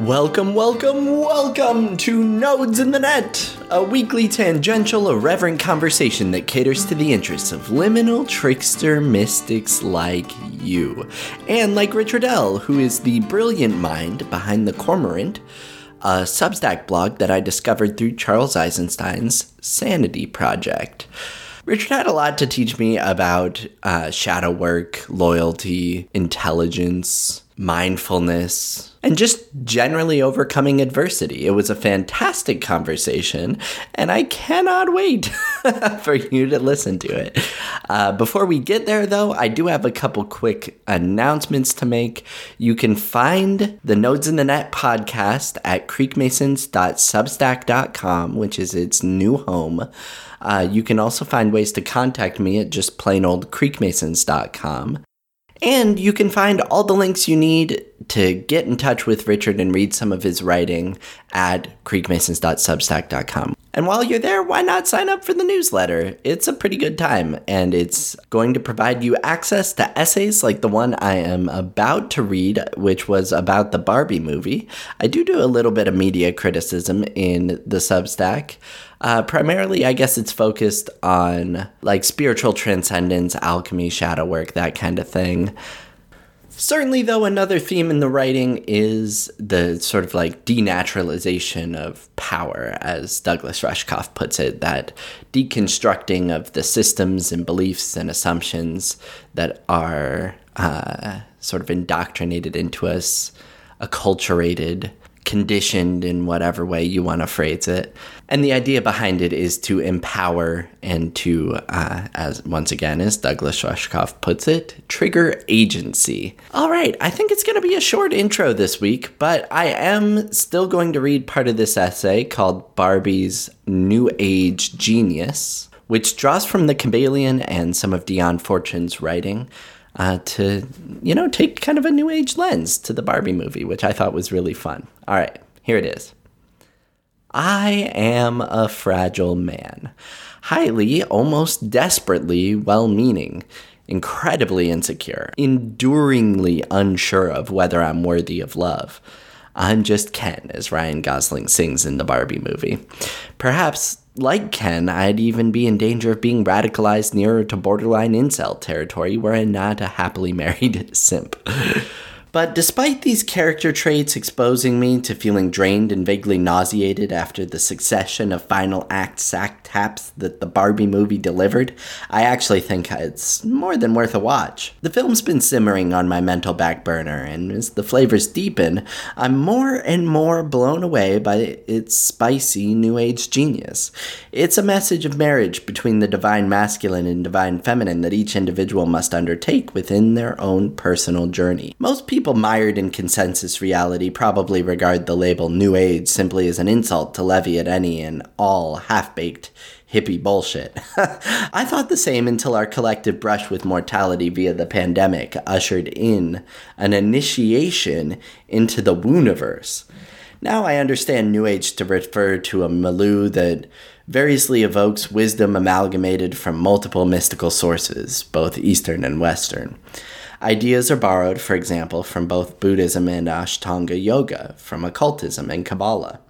Welcome, welcome, welcome to Nodes in the Net, a weekly tangential, irreverent conversation that caters to the interests of liminal trickster mystics like you. And like Richard L., who is the brilliant mind behind the Cormorant, a Substack blog that I discovered through Charles Eisenstein's Sanity Project. Richard had a lot to teach me about uh, shadow work, loyalty, intelligence, mindfulness, and just generally overcoming adversity. It was a fantastic conversation, and I cannot wait for you to listen to it. Uh, before we get there, though, I do have a couple quick announcements to make. You can find the Nodes in the Net podcast at creekmasons.substack.com, which is its new home. Uh, you can also find ways to contact me at just plainoldcreekmasons.com. And you can find all the links you need to get in touch with Richard and read some of his writing at creekmasons.substack.com. And while you're there, why not sign up for the newsletter? It's a pretty good time, and it's going to provide you access to essays like the one I am about to read, which was about the Barbie movie. I do do a little bit of media criticism in the Substack. Uh, primarily, I guess it's focused on like spiritual transcendence, alchemy, shadow work, that kind of thing. Certainly, though, another theme in the writing is the sort of like denaturalization of power, as Douglas Rushkoff puts it, that deconstructing of the systems and beliefs and assumptions that are uh, sort of indoctrinated into us, acculturated, conditioned in whatever way you want to phrase it. And the idea behind it is to empower and to, uh, as once again, as Douglas Rushkoff puts it, trigger agency. All right, I think it's going to be a short intro this week, but I am still going to read part of this essay called Barbie's New Age Genius, which draws from the Kybalion and some of Dion Fortune's writing. Uh, to, you know, take kind of a new age lens to the Barbie movie, which I thought was really fun. All right, here it is. I am a fragile man, highly, almost desperately well meaning, incredibly insecure, enduringly unsure of whether I'm worthy of love. I'm just Ken, as Ryan Gosling sings in the Barbie movie. Perhaps, like Ken, I'd even be in danger of being radicalized nearer to borderline incel territory were I not a happily married simp. But despite these character traits exposing me to feeling drained and vaguely nauseated after the succession of final act sack taps that the Barbie movie delivered, I actually think it's more than worth a watch. The film's been simmering on my mental back burner, and as the flavors deepen, I'm more and more blown away by its spicy new age genius. It's a message of marriage between the divine masculine and divine feminine that each individual must undertake within their own personal journey. Most people people mired in consensus reality probably regard the label New Age simply as an insult to levy at any and all half baked hippie bullshit. I thought the same until our collective brush with mortality via the pandemic ushered in an initiation into the Wooniverse. Now I understand New Age to refer to a milieu that variously evokes wisdom amalgamated from multiple mystical sources, both Eastern and Western. Ideas are borrowed, for example, from both Buddhism and Ashtanga Yoga, from occultism and Kabbalah.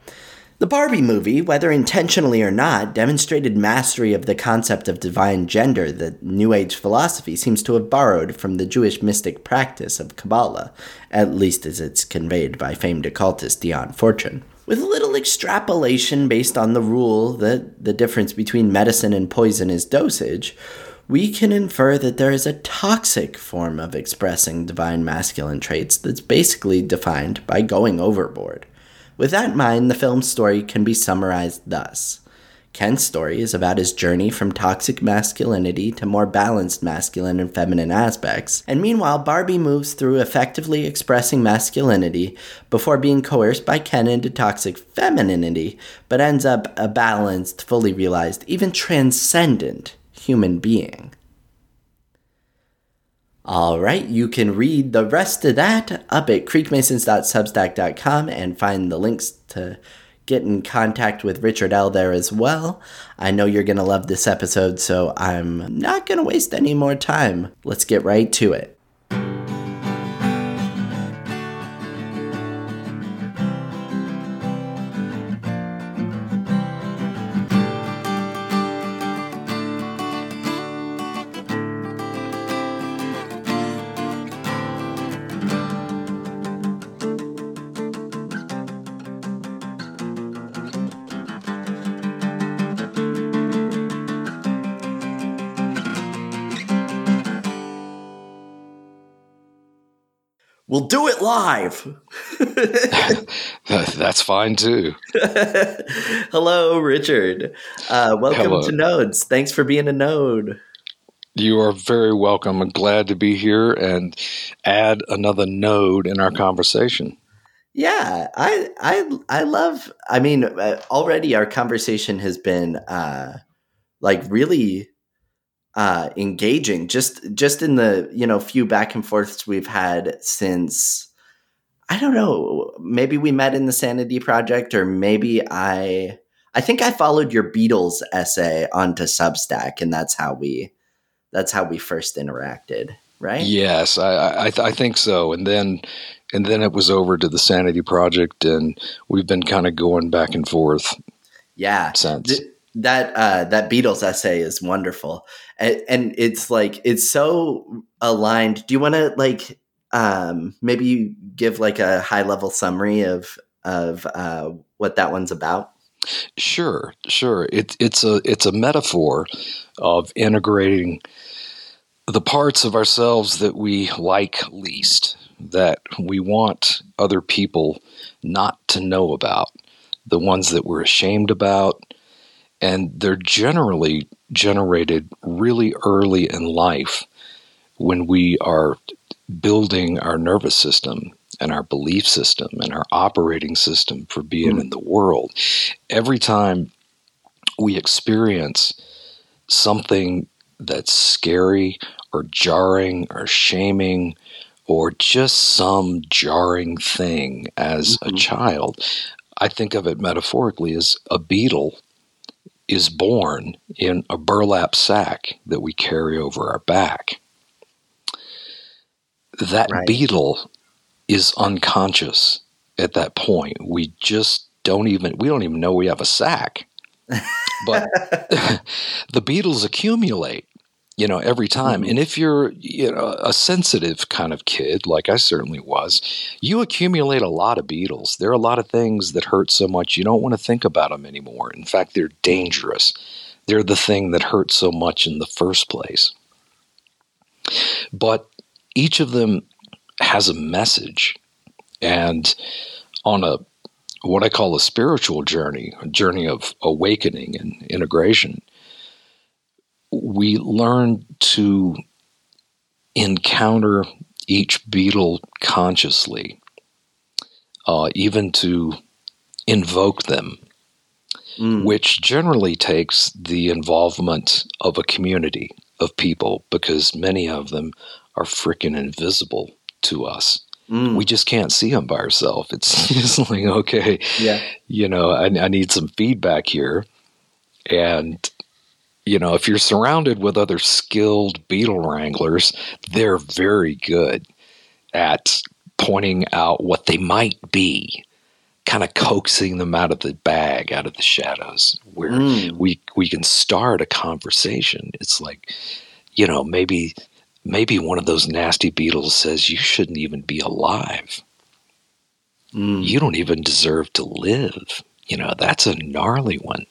The Barbie movie, whether intentionally or not, demonstrated mastery of the concept of divine gender that New Age philosophy seems to have borrowed from the Jewish mystic practice of Kabbalah, at least as it's conveyed by famed occultist Dion Fortune. With a little extrapolation based on the rule that the difference between medicine and poison is dosage, we can infer that there is a toxic form of expressing divine masculine traits that's basically defined by going overboard. With that in mind, the film's story can be summarized thus. Ken's story is about his journey from toxic masculinity to more balanced masculine and feminine aspects, and meanwhile, Barbie moves through effectively expressing masculinity before being coerced by Ken into toxic femininity, but ends up a balanced, fully realized, even transcendent human being. All right, you can read the rest of that up at creekmasons.substack.com and find the links to get in contact with Richard L. there as well. I know you're going to love this episode, so I'm not going to waste any more time. Let's get right to it. We'll do it live. That's fine too. Hello, Richard. Uh, welcome Hello. to Nodes. Thanks for being a node. You are very welcome. I'm glad to be here and add another node in our conversation. Yeah, I I I love. I mean, uh, already our conversation has been uh, like really uh, engaging. Just just in the you know few back and forths we've had since. I don't know. Maybe we met in the Sanity Project, or maybe I. I think I followed your beetles essay onto Substack, and that's how we that's how we first interacted, right? Yes, I I, th- I think so. And then and then it was over to the Sanity Project, and we've been kind of going back and forth. Yeah, since. Th- that uh, that beetles essay is wonderful, and, and, it's like it's so aligned. Do you want to like um, maybe give like a high level summary of of uh, what that one's about? Sure, sure. It's it's a it's a metaphor of integrating the parts of ourselves that we like least, that we want other people not to know about, the ones that we're ashamed about, and they're generally generated really early in life when we are building our nervous system and our belief system and our operating system for being mm. in the world. Every time we experience something that's scary or jarring or shaming or just some jarring thing as mm-hmm. a child, I think of it metaphorically as a beetle is born in a burlap sack that we carry over our back. That right. beetle is unconscious at that point. We just don't even we don't even know we have a sack. but the beetles accumulate you know every time. Mm-hmm. and if you're you know a sensitive kind of kid like i certainly was you accumulate a lot of beetles. There are a lot of things that hurt so much you don't want to think about them anymore. In fact they're dangerous. They're the thing that hurt so much in the first place. But each of them has a message. And on a what i call a spiritual journey a journey of awakening and integration we learn to encounter each beetle consciously, uh, even to invoke them, mm. which generally takes the involvement of a community of people because many of them are freaking invisible to us. Mm. We just can't see them by ourselves. It's just like, okay, yeah. you know, I, I need some feedback here. And you know, if you're surrounded with other skilled beetle wranglers, they're very good at pointing out what they might be, kind of coaxing them out of the bag, out of the shadows, where mm. we we can start a conversation. It's like, you know, maybe maybe one of those nasty beetles says you shouldn't even be alive. Mm. You don't even deserve to live. You know, that's a gnarly one.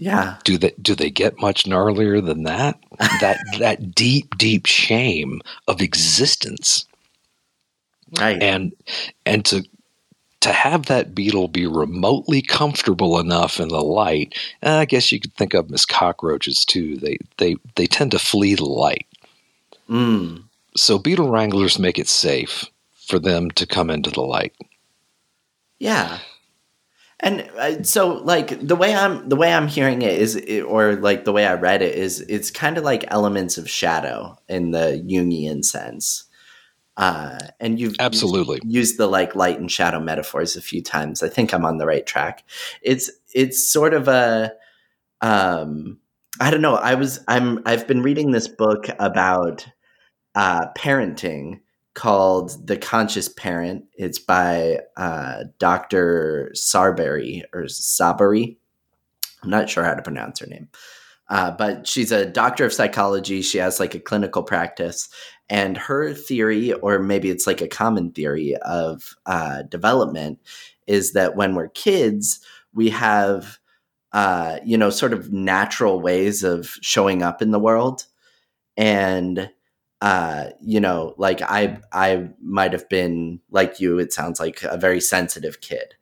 Yeah. Do they do they get much gnarlier than that? that that deep, deep shame of existence. Right. And and to to have that beetle be remotely comfortable enough in the light, I guess you could think of them as cockroaches too. They they they tend to flee the light. Mm. So beetle wranglers make it safe for them to come into the light. Yeah. And uh, so, like the way I'm the way I'm hearing it is, it, or like the way I read it is, it's kind of like elements of shadow in the Jungian sense. Uh, and you've absolutely used, used, the like light and shadow metaphors a few times. I think I'm on the right track. It's it's sort of a um, I don't know. I was I'm I've been reading this book about uh, parenting called The Conscious Parent. It's by uh, Dr. Sarberry or Sabari. I'm not sure how to pronounce her name. Uh, but she's a doctor of psychology. She has like a clinical practice. And her theory, or maybe it's like a common theory of uh, development, is that when we're kids, we have, uh, you know, sort of natural ways of showing up in the world. And uh, you know, like I I might have been like you. It sounds like a very sensitive kid,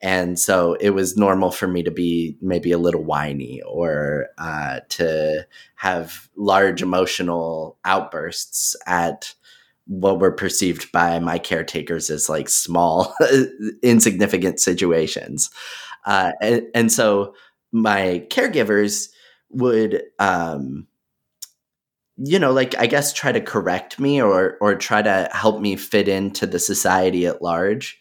and so it was normal for me to be maybe a little whiny or uh, to have large emotional outbursts at what were perceived by my caretakers as like small, insignificant situations. Uh, and, and so my caregivers would um, you know like i guess try to correct me or or try to help me fit into the society at large.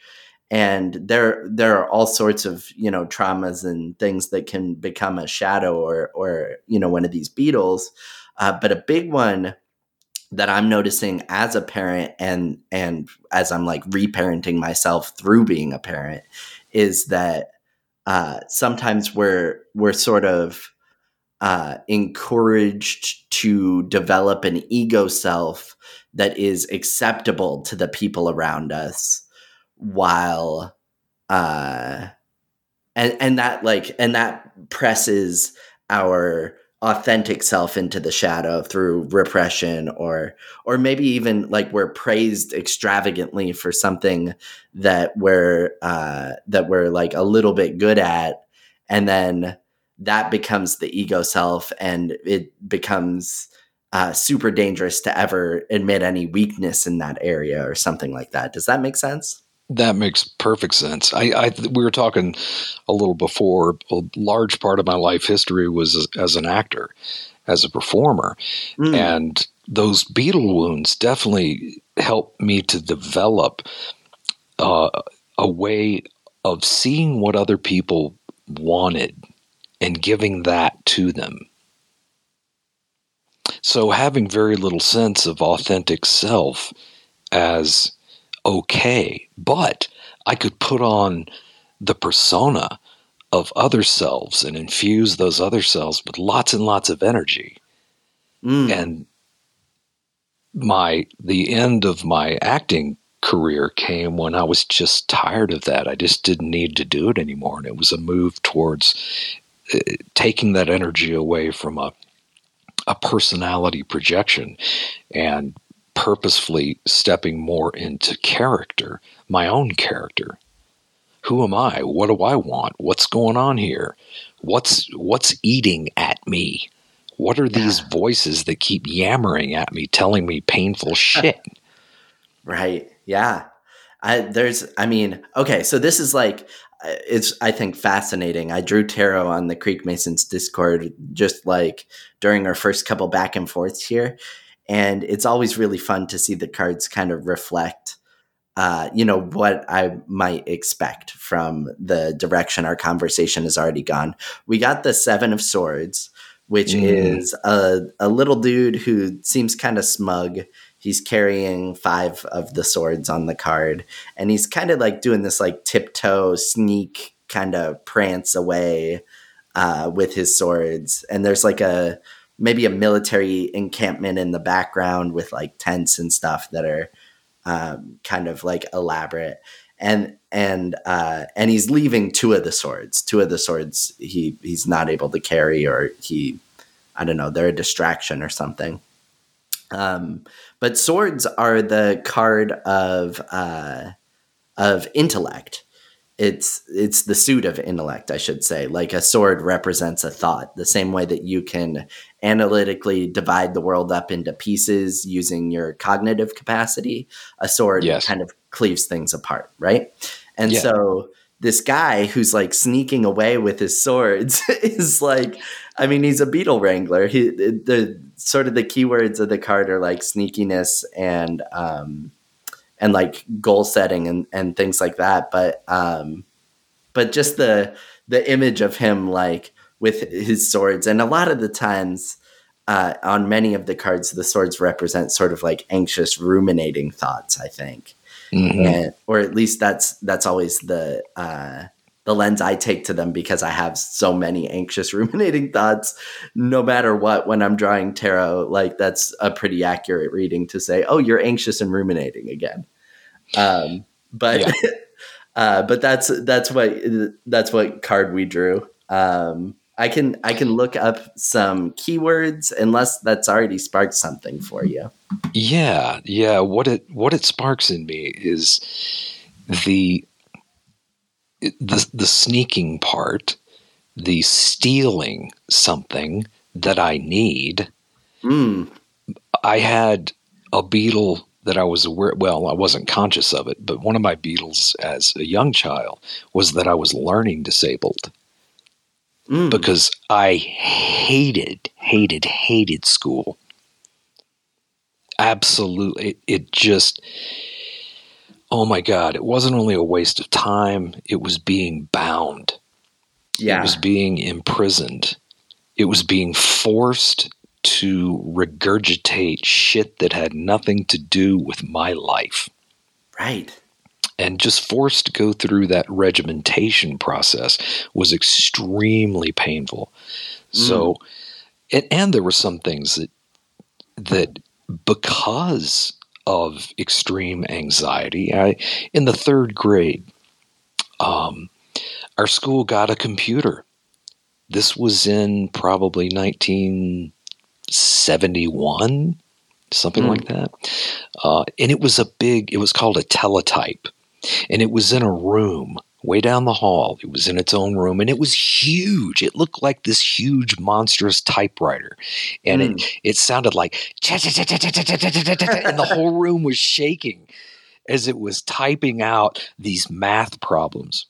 And there there are all sorts of you know traumas and things that can become a shadow or or you know one of these beetles. Uh, but a big one that i'm noticing as a parent and and as i'm like reparenting myself through being a parent is that uh, sometimes we're we're sort of uh, encouraged to develop an ego self that is acceptable to the people around us while uh and and that like and that presses our authentic self into the shadow through repression or or maybe even like we're praised extravagantly for something that we're uh that we're like a little bit good at. And then that becomes the ego self and it becomes uh, super dangerous to ever admit any weakness in that area or something like that. Does that make sense? That makes perfect sense. I, I, we were talking a little before. A large part of my life history was as, as an actor, as a performer, mm. and those beetle wounds definitely helped me to develop uh, a way of seeing what other people wanted and giving that to them. So, having very little sense of authentic self as okay, but I could put on the persona of other selves and infuse those other selves with lots and lots of energy. Mm. And my the end of my acting career came when I was just tired of that. I just didn't need to do it anymore. And it was a move towards taking that energy away from a a personality projection and purposefully stepping more into character, my own character. Who am I? What do I want? What's going on here? What's what's eating at me? What are these voices that keep yammering at me, telling me painful shit? right. Yeah. I, there's, I mean, okay, so this is like it's I think fascinating. I drew tarot on the Creek Masons Discord just like during our first couple back and forths here, and it's always really fun to see the cards kind of reflect, uh, you know, what I might expect from the direction our conversation has already gone. We got the Seven of Swords, which mm. is a a little dude who seems kind of smug he's carrying five of the swords on the card and he's kind of like doing this like tiptoe sneak kind of prance away uh, with his swords. And there's like a maybe a military encampment in the background with like tents and stuff that are um, kind of like elaborate. And and uh, and he's leaving two of the swords two of the swords he he's not able to carry or he i don't know they're a distraction or something. Um, but swords are the card of uh, of intellect. It's it's the suit of intellect, I should say. Like a sword represents a thought, the same way that you can analytically divide the world up into pieces using your cognitive capacity. A sword yes. kind of cleaves things apart, right? And yeah. so this guy who's like sneaking away with his swords is like I mean, he's a beetle wrangler. He the sort of the keywords of the card are like sneakiness and um, and like goal setting and and things like that. But um, but just the the image of him like with his swords, and a lot of the times. Uh, on many of the cards, the swords represent sort of like anxious, ruminating thoughts. I think, mm-hmm. and, or at least that's that's always the uh, the lens I take to them because I have so many anxious ruminating thoughts no matter what when I'm drawing tarot like that's a pretty accurate reading to say oh you're anxious and ruminating again um, but yeah. uh, but that's that's what that's what card we drew um, I can I can look up some keywords unless that's already sparked something for you. Yeah, yeah. What it what it sparks in me is the the the sneaking part, the stealing something that I need. Mm. I had a beetle that I was aware. Well, I wasn't conscious of it, but one of my beetles as a young child was that I was learning disabled Mm. because I hated, hated, hated school. Absolutely. It, it just, oh my God, it wasn't only a waste of time, it was being bound, yeah. it was being imprisoned, it was being forced to regurgitate shit that had nothing to do with my life right. And just forced to go through that regimentation process was extremely painful. So, and, and there were some things that that because of extreme anxiety, I in the third grade, um, our school got a computer. This was in probably 1971, something Mm. like that. Uh, and it was a big, it was called a teletype. And it was in a room way down the hall. It was in its own room and it was huge. It looked like this huge, monstrous typewriter. And it, it sounded like, and the whole room was shaking as it was typing out these math problems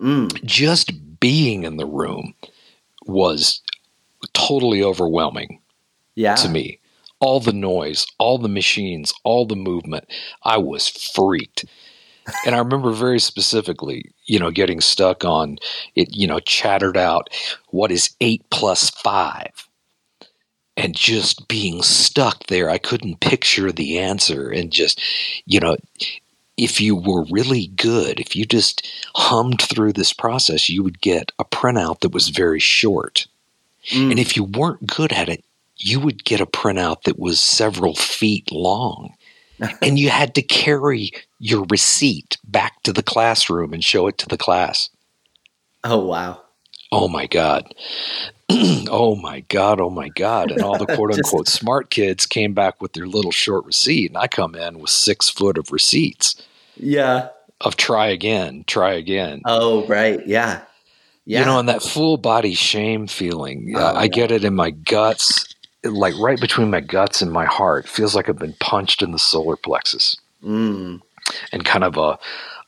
Mm. just being in the room was totally overwhelming Yeah. to me. All the noise, all the machines, all the movement, I was freaked. And I remember very specifically, you know, getting stuck on it, you know, chattered out, what is eight plus five? And just being stuck there. I couldn't picture the answer. And just, you know, if you were really good, if you just hummed through this process, you would get a printout that was very short. Mm. And if you weren't good at it, you would get a printout that was several feet long. And you had to carry your receipt back to the classroom and show it to the class. oh wow. Oh my God. oh my God. Oh my God. And all the quote Just- unquote smart kids came back with their little short receipt. And I come in with six foot of receipts Yeah. of try again, try again. Oh right. Yeah. Yeah. You know, and that full body shame feeling, Oh, uh, I get it in my guts, like right between my guts and my heart. Feels like I've been punched in the solar plexus Mm. and kind of a,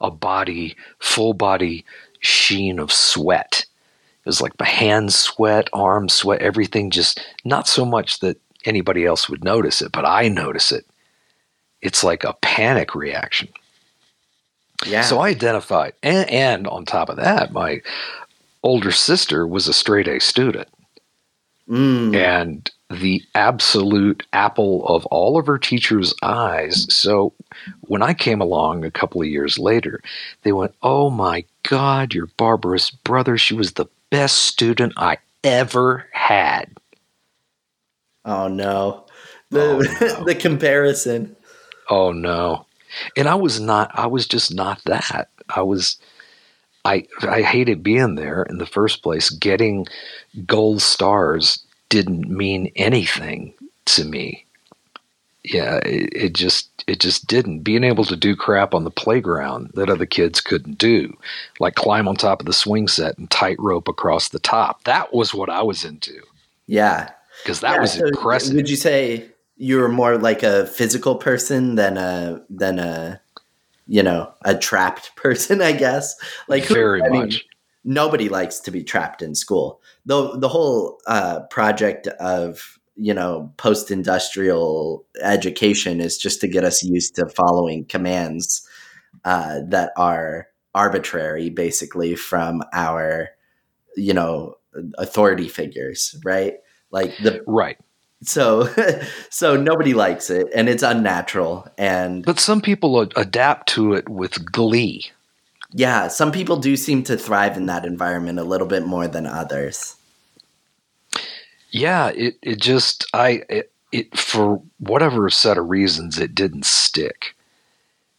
a body, full body sheen of sweat. It was like my hands sweat, arms sweat, everything just not so much that anybody else would notice it, but I notice it. It's like a panic reaction. Yeah. So I identified, and, and on top of that, my older sister was a straight A student, Mm. and the absolute apple of all of her teachers' eyes. So when I came along a couple of years later, they went, "Oh my God, your Barbara's brother! She was the best student I ever had." Oh no. The Oh, no. the comparison. Oh no. And I was not I was just not that. I was I I hated being there in the first place. Getting gold stars didn't mean anything to me. Yeah, it, it just it just didn't. Being able to do crap on the playground that other kids couldn't do, like climb on top of the swing set and tightrope across the top. That was what I was into Yeah. because that Yeah, was so impressive. Would you say you were more like a physical person than a than a you know a trapped person? I guess. Like who- Very I mean, much. Nobody likes to be trapped in school. the The whole uh, project of you know post industrial education is just to get us used to following commands uh, that are arbitrary, basically from our you know authority figures, right? Like the Right. so so nobody likes it and it's unnatural and But some people adapt to it with glee. Yeah some people do seem to thrive in that environment a little bit more than others Yeah, it it just I it, it for whatever set of reasons it didn't stick.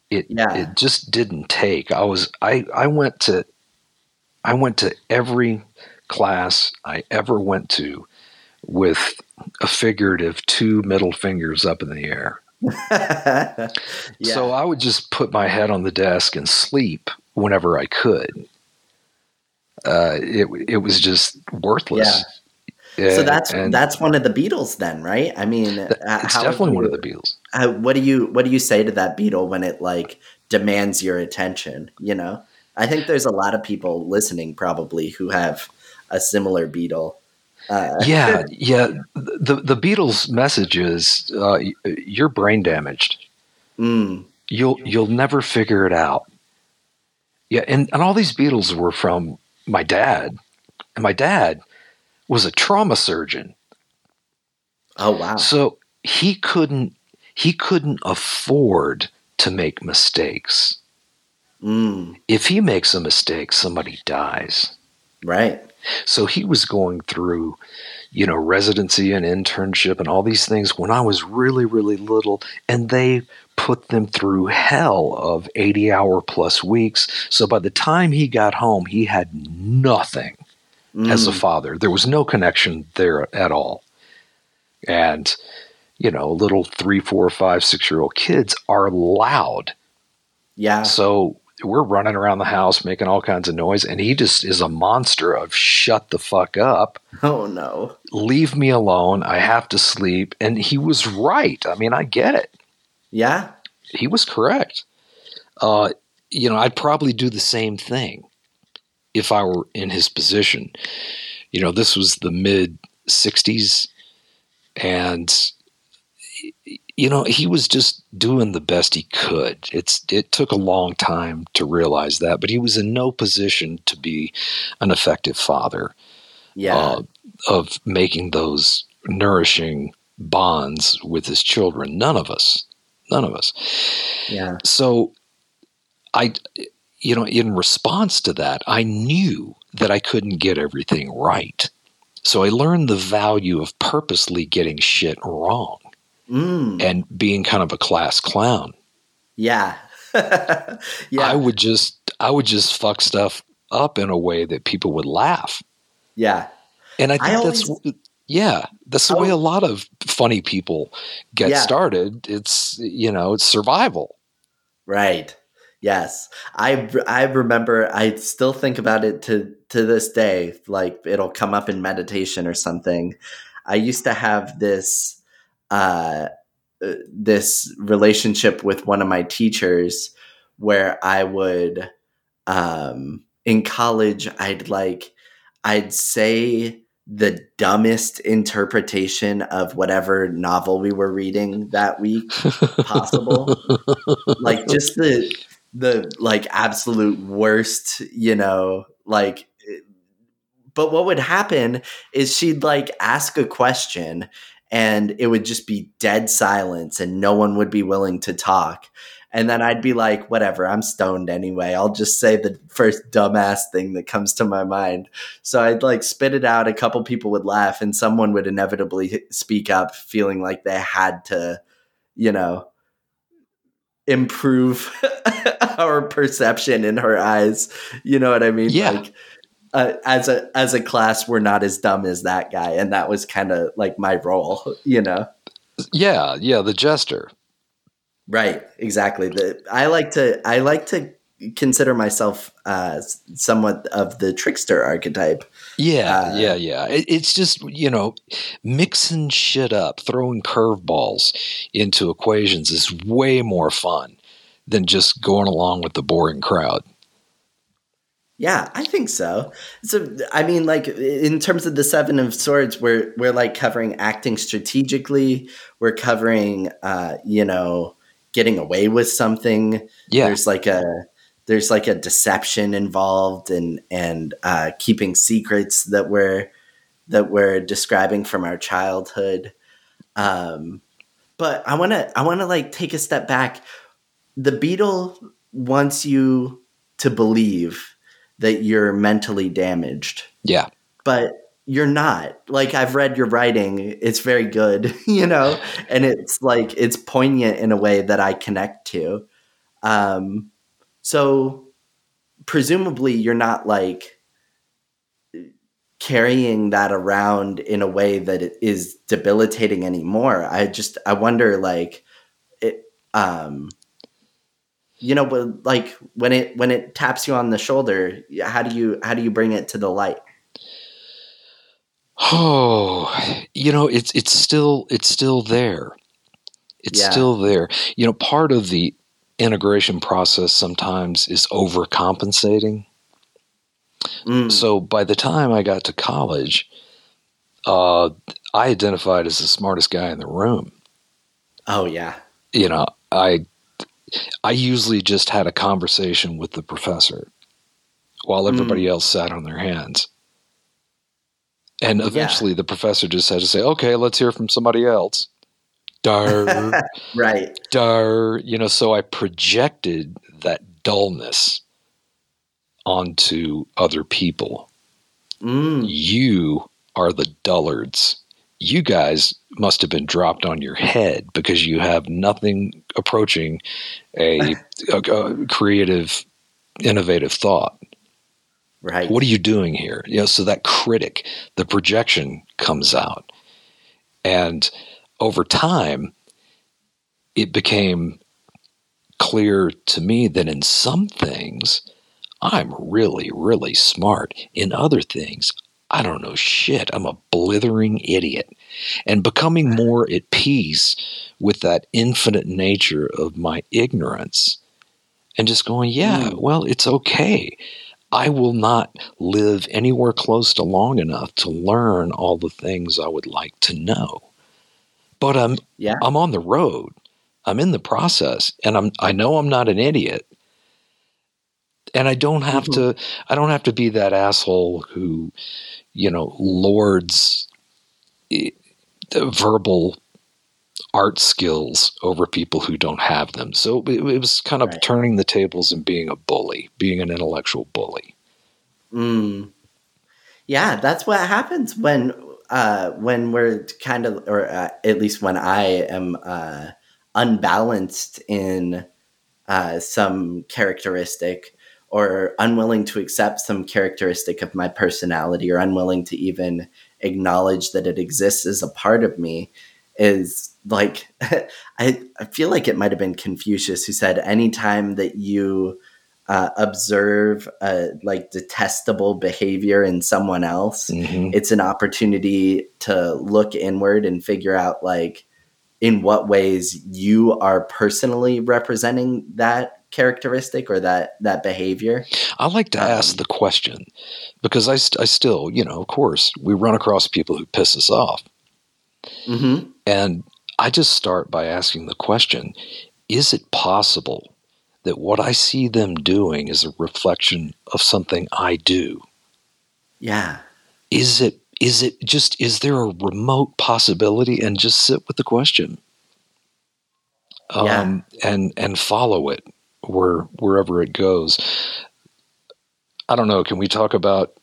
It Yeah. it just didn't take. I was I I went to I went to every class I ever went to with a figurative two middle fingers up in the air. yeah. So I would just put my head on the desk and sleep whenever I could. Uh, it it was just worthless. so And- that's and that's one of the beetles then, right? I mean, uh, it's how definitely do one of the beetles. how, what do you what do you say to that beetle when it like demands your attention you know i think there's a lot of people listening probably who have a similar beetle uh, yeah, yeah. The the beetle's message is uh, you're brain damaged. mm, You'll you'll never figure it out. Yeah, and, and all these beetles were from my dad, and my dad was a trauma surgeon, oh wow. So he couldn't he couldn't afford to make mistakes. mm, If he makes a mistake, somebody dies. right. So he was going through, you know, residency and internship and all these things when I was really, really little. And they put them through hell of 80 hour plus weeks. So by the time he got home, he had nothing as a Mm, father. There was no connection there at all. And, you know, little three, four, five, six year old kids are loud. yeah So we're running around the house making all kinds of noise, and he just is a monster of shut the fuck up, oh no leave me alone, I have to sleep. And he was right. I mean, I get it. yeah He was correct. Uh, you know, I'd probably do the same thing if I were in his position. You know, this was the mid 60s, and you know he was just doing the best he could. It's it took a long time to realize that but he was in no position to be an effective father yeah. uh, of making those nourishing bonds with his children. None of us none of us. Yeah. So i you know in response to that i knew that i couldn't get everything right. So i learned the value of purposely getting shit wrong mm, and being kind of a class clown yeah yeah i would just i would just fuck stuff up in a way that people would laugh yeah and i I think that's yeah that's the way a lot of funny people get Yeah. started it's you know it's survival Right. Yes. I I remember I still think about it to to this day like it'll come up in meditation or something. I used to have this uh this relationship with one of my teachers where I would um in college I'd like I'd say the dumbest interpretation of whatever novel we were reading that week possible. Like just the the like absolute worst you know like but what would happen is she'd like ask a question and it would just be dead silence and no one would be willing to talk and then i'd be like whatever i'm stoned anyway i'll just say the first dumbass thing that comes to my mind so i'd like spit it out a couple people would laugh and someone would inevitably speak up feeling like they had to you know improve our perception in her eyes. You know what I mean? Yeah. Like uh, as a as a class, we're not as dumb as that guy, and that was kind of like my role. You know? yeah yeah the jester Right. Exactly. The I like to I like to consider myself uh, somewhat of the trickster archetype. Yeah, Uh, yeah, yeah. It, it's just you know, mixing shit up, throwing curveballs into equations is way more fun than just going along with the boring crowd. Yeah, I think so. So, I mean, like in terms of the Seven of Swords, we're we're like covering acting strategically. We're covering, uh, you know, getting away with something. Yeah, There's like a there's like a deception involved, and and uh, keeping secrets that we're that we're describing from our childhood. Um, but I want to I want to like take a step back. The beetle wants you to believe that you're mentally damaged, yeah, but you're not. Like I've read your writing, it's very good, you know, and it's like it's poignant in a way that I connect to. Um, so presumably you're not like carrying that around in a way that it is debilitating anymore. I just I wonder like it um you know but like when it when it taps you on the shoulder how do you how do you bring it to the light oh you know it's it's still it's still there it's yeah. still there you know part of the integration process sometimes is overcompensating Mm. So by the time I got to college, uh, I identified as the smartest guy in the room. Oh yeah. You know, I I usually just had a conversation with the professor while everybody mm. else sat on their hands. And eventually yeah. the professor just had to say, "Okay, let's hear from somebody else." Dar. right. Dar, you know, so I projected that dullness onto other people. Mm. You are the dullards. You guys must have been dropped on your head because you have nothing approaching a, a, a creative, innovative thought. Right. What are you doing here? You know, so that critic, the projection comes out. And over time, it became clear to me that in some things, I'm really, really smart. In other things, I don't know shit. I'm a blithering idiot. And becoming more at peace with that infinite nature of my ignorance and just going, yeah, mm. well, it's okay. I will not live anywhere close to long enough to learn all the things I would like to know. But I'm yeah. I'm on the road. I'm in the process and I'm I know I'm not an idiot and I don't have mm-hmm. to I don't have to be that asshole who you know lords eh, verbal art skills over people who don't have them. So it, it was kind of right. turning the tables and being a bully, being an intellectual bully. Mm. Yeah, that's what happens when uh, when we're kind of, or uh, at least when I am uh, unbalanced in uh, some characteristic or unwilling to accept some characteristic of my personality or unwilling to even acknowledge that it exists as a part of me is like I, I feel like it might have been confucius who said anytime that you uh, observe a like detestable behavior in someone else mm-hmm. it's an opportunity to look inward and figure out like in what ways you are personally representing that characteristic or that that behavior? I like to um, ask the question because I, st- I still, you know, of course, we run across people who piss us off. Mm-hmm. And I just start by asking the question is it possible that what I see them doing is a reflection of something I do? Yeah. Is it is it just is there a remote possibility and just sit with the question um, yeah. and and follow it where wherever it goes. I don't know. Can we talk about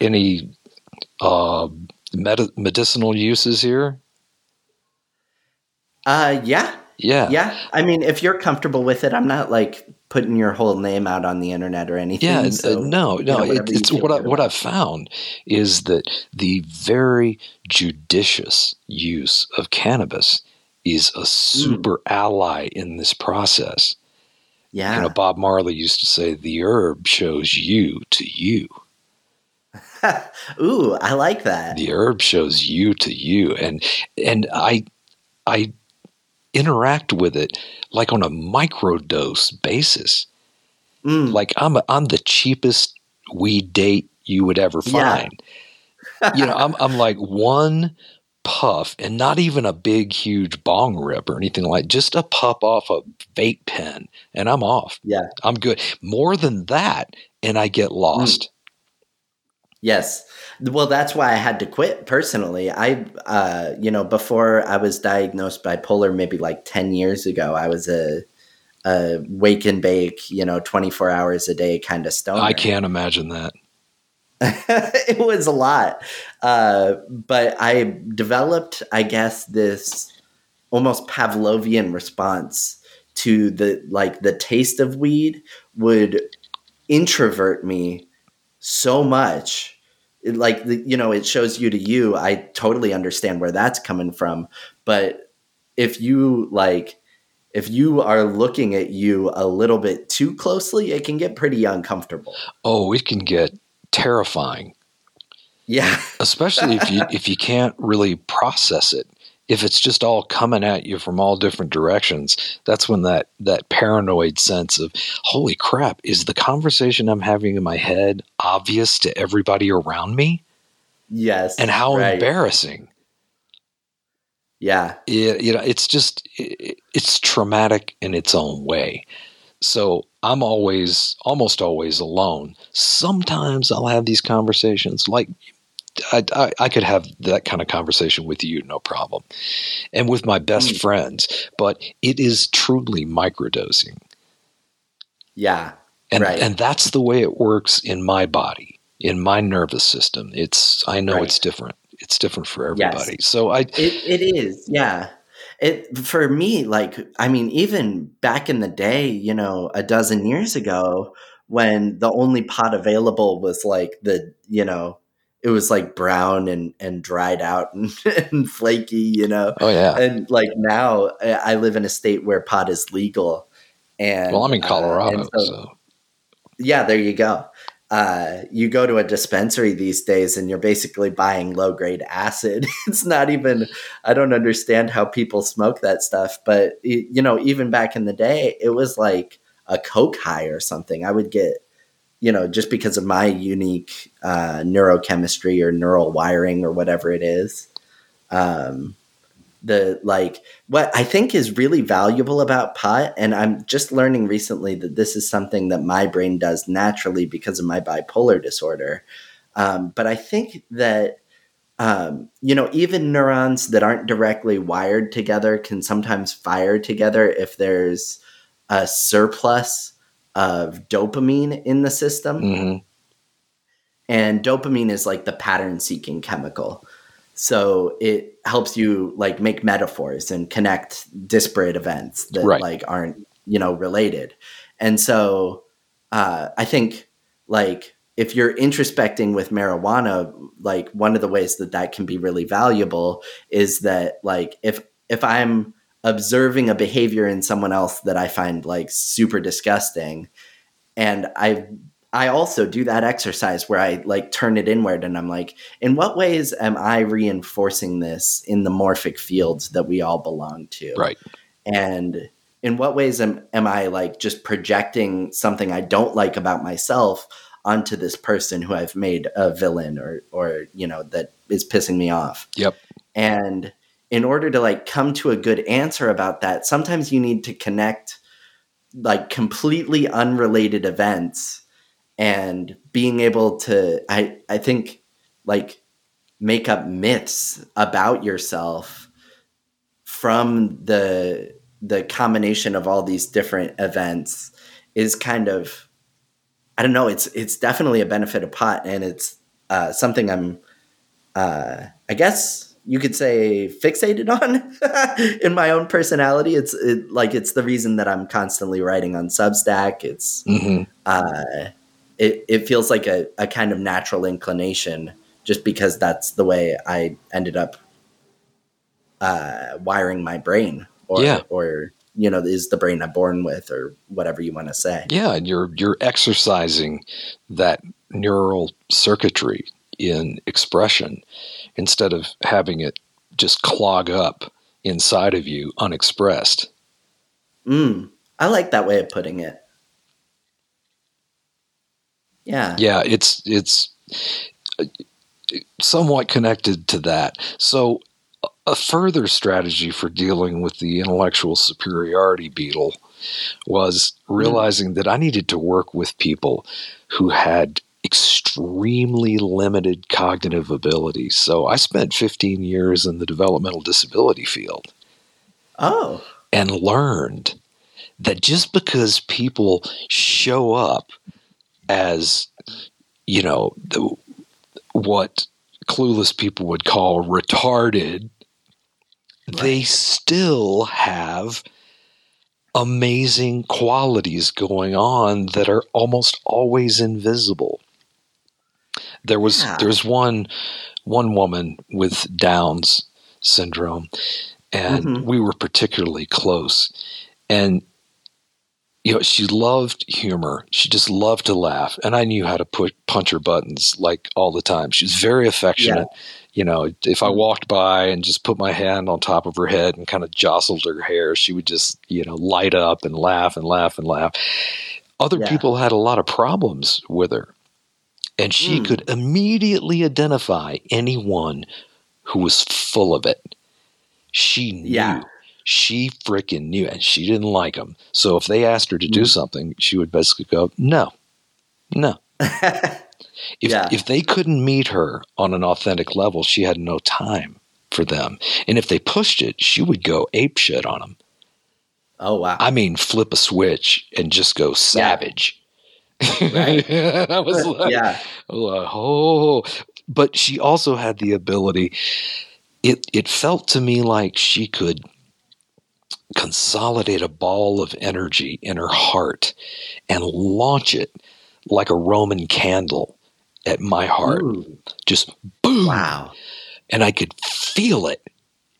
any uh, med- medicinal uses here? Uh, yeah, yeah, yeah. I mean, if you're comfortable with it, I'm not like putting your whole name out on the internet or anything. Yeah, so, no, no. You know, it, it's what I, what I've found is that the very judicious use of cannabis is a super mm. ally in this process. Yeah. You know, Bob Marley used to say, the herb shows you to you. Ooh, I like that. The herb shows you to you. And and I I interact with it like on a microdose basis. Mm. Like I'm a, I'm the cheapest weed date you would ever find. Yeah. you know, I'm I'm like one puff and not even a big huge bong rip or anything like just a puff off a vape pen and I'm off. Yeah. I'm good. More than that and I get lost. Mm. Yes. Well, that's why I had to quit personally. I uh, you know, before I was diagnosed bipolar maybe like 10 years ago, I was a a wake and bake, you know, 24 hours a day kind of stoner. I can't imagine that. it was a lot. Uh, but I developed, I guess, this almost Pavlovian response to the like the taste of weed would introvert me so much it, like the, you know, it shows you to you. I totally understand where that's coming from, but if you like if you are looking at you a little bit too closely, it can get pretty uncomfortable. Oh, it can get terrifying. Yeah. Especially if you if you can't really process it. If it's just all coming at you from all different directions, that's when that that paranoid sense of holy crap, is the conversation I'm having in my head obvious to everybody around me? Yes. And how right. embarrassing. Yeah. It, you know, it's just it, it's traumatic in its own way. So I'm always, almost always alone. Sometimes I'll have these conversations, like I, I, I, could have that kind of conversation with you, no problem, and with my best mm. friends. But it is truly microdosing. Yeah, and right. and that's the way it works in my body, in my nervous system. It's I know right. it's different. It's different for everybody. Yes. So I, it, it is, yeah. It for me, like I mean, even back in the day, you know, a dozen years ago, when the only pot available was like the, you know, it was like brown and and dried out and, and flaky, you know. Oh yeah. And like now, I live in a state where pot is legal, and well, I'm in Colorado, uh, so, so, yeah, there you go uh, you go to a dispensary these days and you're basically buying low grade acid. it's not even, I don't understand how people smoke that stuff. But, you know, even back in the day, it was like a Coke high or something. I would get, you know, just because of my unique uh, neurochemistry or neural wiring or whatever it is. Um, the like what I think is really valuable about pot, and I'm just learning recently that this is something that my brain does naturally because of my bipolar disorder. Um, but I think that um, you know even neurons that aren't directly wired together can sometimes fire together if there's a surplus of dopamine in the system. Mm-hmm. And dopamine is like the pattern seeking chemical. So it helps you like make metaphors and connect disparate events that right. like aren't, you know, related. And so uh, I think like if you're introspecting with marijuana, like one of the ways that that can be really valuable is that like if if I'm observing a behavior in someone else that I find like super disgusting and I I also do that exercise where I like turn it inward and I'm like, in what ways am I reinforcing this in the morphic fields that we all belong to? Right. And in what ways am, am I like just projecting something I don't like about myself onto this person who I've made a villain or, or, you know, that is pissing me off? Yep. And in order to like come to a good answer about that, sometimes you need to connect like completely unrelated events and being able to i i think like make up myths about yourself from the the combination of all these different events is kind of i don't know it's it's definitely a benefit of pot and it's uh, something i'm uh, i guess you could say fixated on in my own personality it's it, like it's the reason that i'm constantly writing on substack it's mm-hmm. uh, it, it feels like a, a kind of natural inclination just because that's the way I ended up uh, wiring my brain or, yeah. or, you know, is the brain I'm born with or whatever you want to say. Yeah. And you're, you're exercising that neural circuitry in expression instead of having it just clog up inside of you unexpressed. Mm, I like that way of putting it. Yeah. Yeah, it's it's somewhat connected to that. So a further strategy for dealing with the intellectual superiority beetle was realizing mm. that I needed to work with people who had extremely limited cognitive abilities. So I spent 15 years in the developmental disability field. Oh. And learned that just because people show up as you know the, what clueless people would call retarded right. they still have amazing qualities going on that are almost always invisible There was Yeah. there was one one woman with Downs syndrome, and Mhm. we were particularly close. And you know, she loved humor. She just loved to laugh, and I knew how to put punch her buttons like all the time. She was very affectionate. You know, if I walked by and just put my hand on top of her head and kind of jostled her hair, she would just you know light up and laugh and laugh and laugh. Other Yeah. people had a lot of problems with her, and she Mm. could immediately identify anyone who was full of it. She knew. Yeah. She freaking knew, and she didn't like them. So if they asked her to do Mm. something, she would basically go, "No, no." If Yeah. if they couldn't meet her on an authentic level, she had no time for them. And if they pushed it, she would go ape shit on them. oh wow. I mean, flip a switch and just go savage. Right. I was like, yeah. like, oh, but she also had the ability. It it felt to me like she could consolidate a ball of energy in her heart and launch it like a Roman candle at my heart. Ooh, Just boom, wow. and I could feel it,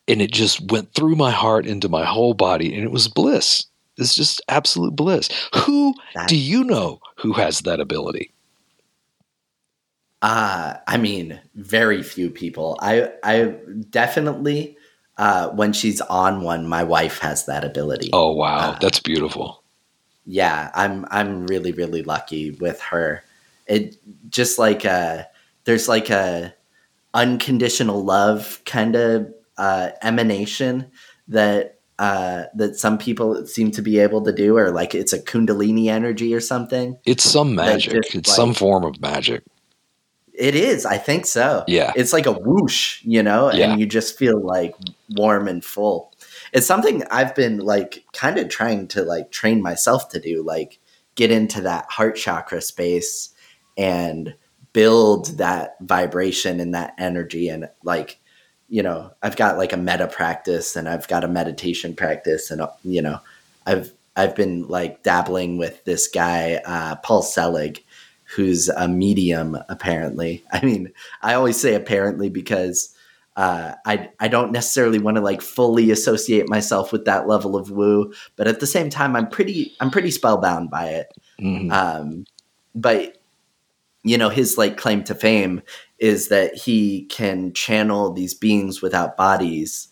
and it just went through my heart into my whole body, and it was bliss. It's just absolute bliss. Who That- do you know who has that ability? Uh, I mean, very few people. I I definitely uh, when she's on one, my wife has that ability. Oh wow, Uh, that's beautiful. Yeah, I'm I'm really really lucky with her. It just like a there's like a unconditional love kind of uh, emanation that uh, that some people seem to be able to do, or like it's a kundalini energy or something. It's some magic. just, It's like- some form of magic. It is, I think so. Yeah. It's like a whoosh, you know, Yeah. and you just feel like warm and full. It's something I've been like kind of trying to like train myself to do, like get into that heart chakra space and build that vibration and that energy and like you know, I've got like a metta practice and I've got a meditation practice and uh, you know, I've I've been like dabbling with this guy uh Paul Selig who's a medium apparently. I mean, I always say apparently because uh, I I don't necessarily want to like fully associate myself with that level of woo, but at the same time, I'm pretty I'm pretty spellbound by it. Mhm. Um, but you know, his like claim to fame is that he can channel these beings without bodies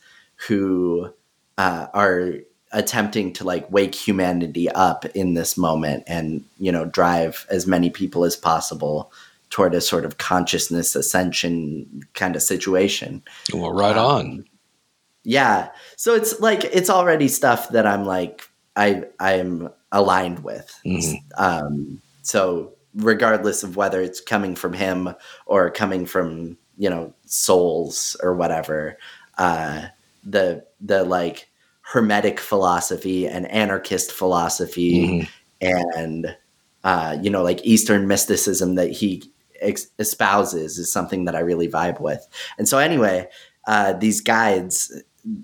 who uh, are attempting to like wake humanity up in this moment and you know drive as many people as possible toward a sort of consciousness ascension kind of situation well, right um, on. yeah so it's like it's already stuff that i'm like i i'm aligned with Mhm. um so regardless of whether it's coming from him or coming from you know souls or whatever uh the the like hermetic philosophy and anarchist philosophy Mhm. and uh, you know like eastern mysticism that he ex- espouses is something that i really vibe with. And so anyway uh, these guides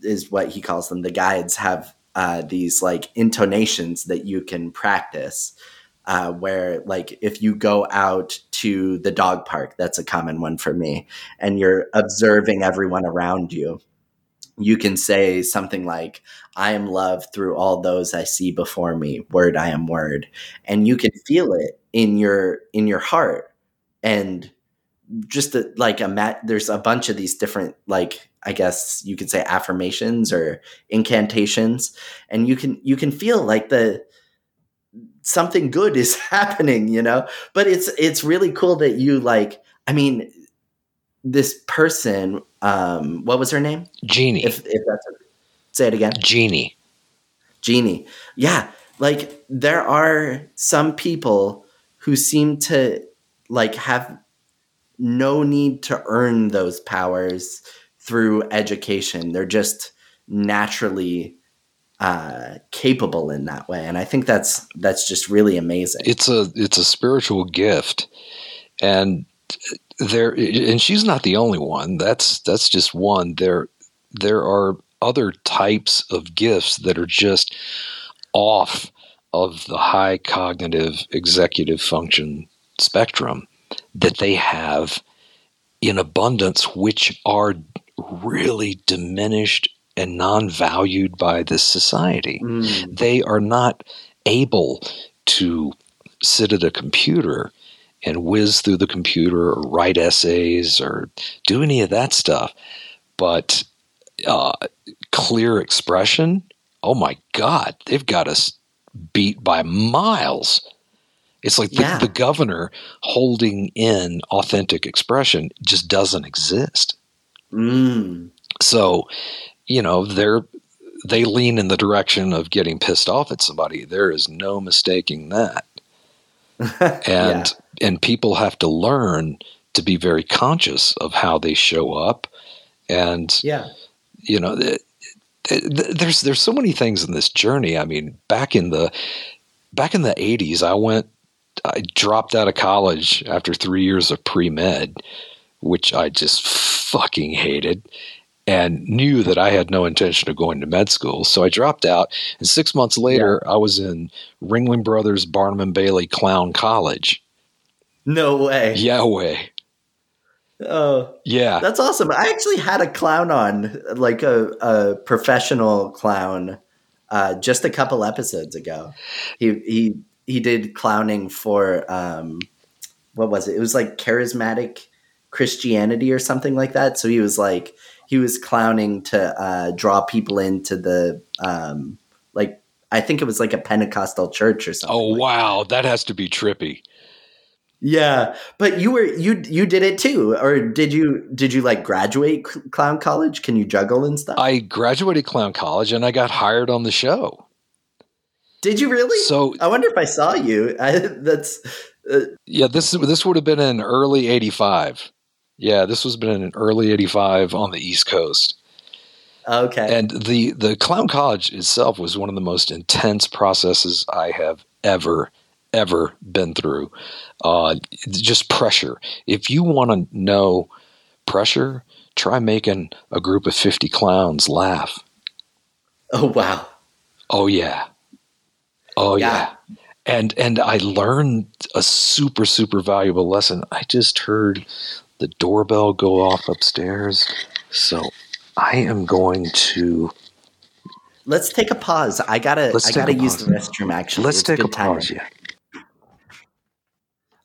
is what he calls them. The guides have uh, these like intonations that you can practice uh, where like if you go out to the dog park that's a common one for me and you're observing everyone around you you can say something like i am love through all those i see before me word i am word and you can feel it in your in your heart and just a, like a mat there's a bunch of these different like i guess you could say affirmations or incantations and you can you can feel like the something good is happening you know? But it's it's really cool that you like i mean this person um what was her name? Genie. if if that's a, say it again. Genie. genie yeah like there are some people who seem to like have no need to earn those powers through education. They're just naturally uh capable in that way and i think that's that's just really amazing It's a it's a spiritual gift, and there and she's not the only one. That's that's just one. There there are other types of gifts that are just off of the high cognitive executive function spectrum that they have in abundance, which are really diminished and non valued by this society. Mm. They are not able to sit at a computer and whiz through the computer or write essays or do any of that stuff. But uh, clear expression, oh my God, they've got us beat by miles. It's like the, Yeah. the governor holding in authentic expression just doesn't exist. Mm. So, you know, they're they lean in the direction of getting pissed off at somebody. There is no mistaking that. And and people have to learn to be very conscious of how they show up and yeah. you know th- there's there's so many things in this journey i mean back in the back in the 80s i went i dropped out of college after 3 years of pre-med which i just fucking hated and knew that i had no intention of going to med school so i dropped out and 6 months later i was in ringling brothers barnum and bailey clown college No way. Yeah, way. Oh, yeah that's awesome. I actually had a clown on, like a, a professional clown, uh, just a couple episodes ago. He he he did clowning for um, what was it? It was like charismatic Christianity or something like that. So he was like he was clowning to uh, draw people into the um, like I think it was like a Pentecostal church or something. oh like wow that has to be trippy Yeah, but you were you you did it too, or did you did you like graduate clown college? Can you juggle and stuff? I graduated clown college and I got hired on the show. did you really? So I wonder if I saw you. I, that's yeah, this this would have been in early '85. Yeah, this was been in early '85 on the East Coast, okay. and the the clown college itself was one of the most intense processes I have ever ever been through. Uh, just pressure. If you want to know pressure, try making a group of 50 clowns laugh. oh wow. Oh yeah. Oh yeah. Yeah. And and I learned a super super valuable lesson. I just heard the doorbell go off upstairs. So I am going to Let's take a pause. I gotta Let's I gotta use the restroom. Actually, let's It's take a timing. pause. Yeah.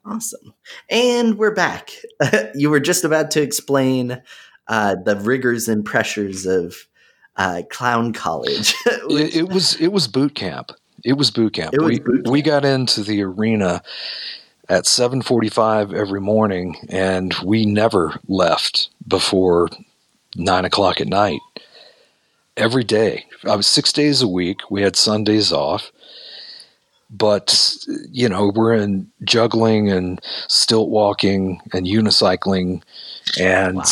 Awesome. And we're back. you were just about to explain uh, the rigors and pressures of uh, clown college. It, it was it was boot camp. It was boot camp. It was we boot we got into the arena at 7:45 every morning, and we never left before nine o'clock at night. Every day, I was six days a week. We had Sundays off, but you know we're in juggling and stilt walking and unicycling and Wow.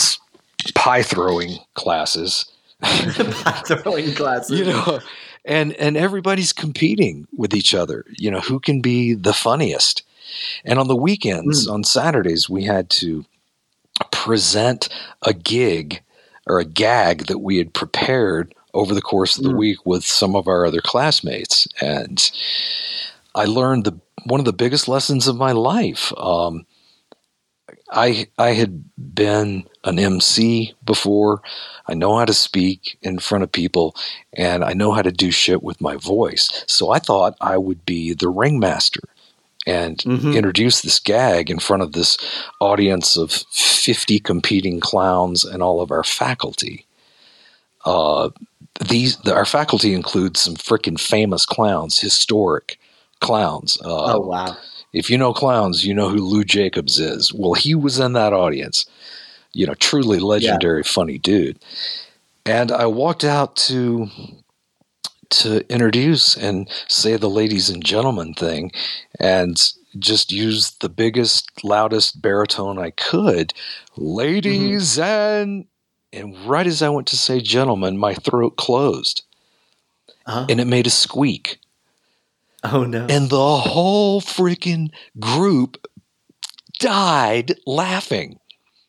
pie throwing classes pie throwing classes. you know and and everybody's competing with each other you know who can be the funniest and on the weekends on saturdays we had to present a gig or a gag that we had prepared over the course of the Mm. week with some of our other classmates and i learned the one of the biggest lessons of my life um, I I had been an MC before. I know how to speak in front of people and I know how to do shit with my voice. So I thought I would be the ringmaster and Mhm. introduce this gag in front of this audience of 50 competing clowns and all of our faculty. Uh, these our faculty includes some freaking famous clowns, historic clowns. Uh, oh wow. if you know clowns, you know who Lou Jacobs is. Well, he was in that audience. You know, truly legendary, funny dude. And I walked out to to introduce and say the ladies and gentlemen thing, and just use the biggest, loudest baritone I could. Ladies mm-hmm. and and right as I went to say gentlemen, my throat closed Oh, and it made a squeak oh no. and the whole freaking group died laughing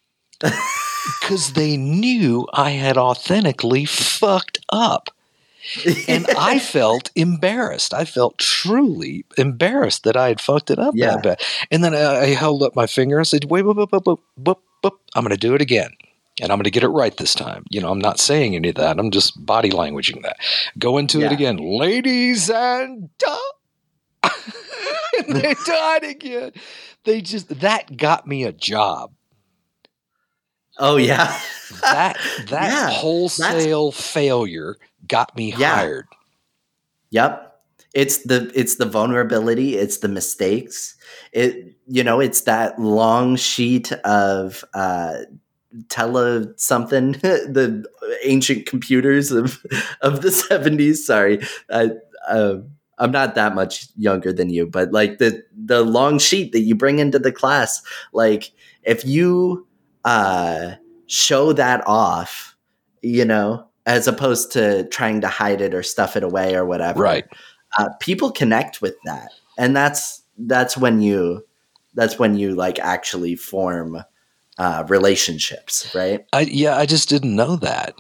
because they knew I had authentically fucked up. And I felt embarrassed. I felt truly embarrassed that I had fucked it up Yeah. that bad. And then I, I held up my finger and said, "Wait, wait, wait, wait, wait, wait. I'm going to do it again." And I'm going to get it right this time. You know, I'm not saying any of that. I'm just body languaging that. Go into it again. Ladies and and they died again. They just that got me a job. Oh yeah. That that Yeah, wholesale failure got me Yeah. hired. Yep. It's the it's the vulnerability, it's the mistakes. It you know, it's that long sheet of uh tele something the ancient computers of of the 70s sorry I uh, I'm not that much younger than you but like the the long sheet that you bring into the class like if you uh show that off you know as opposed to trying to hide it or stuff it away or whatever Right. uh, people connect with that and that's that's when you that's when you like actually form uh, relationships right I yeah, I just didn't know that.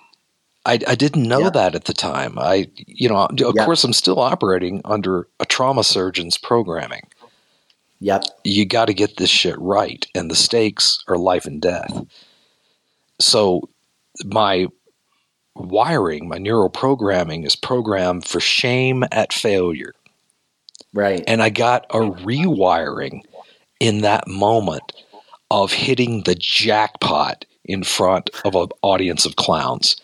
I, I didn't know Yeah. that at the time. I you know, of course I'm still operating under a trauma surgeon's programming. yep You got to get this shit right and the stakes are life and death. So my wiring, my neural programming is programmed for shame at failure. right And I got a rewiring in that moment of hitting the jackpot in front of an audience of clowns.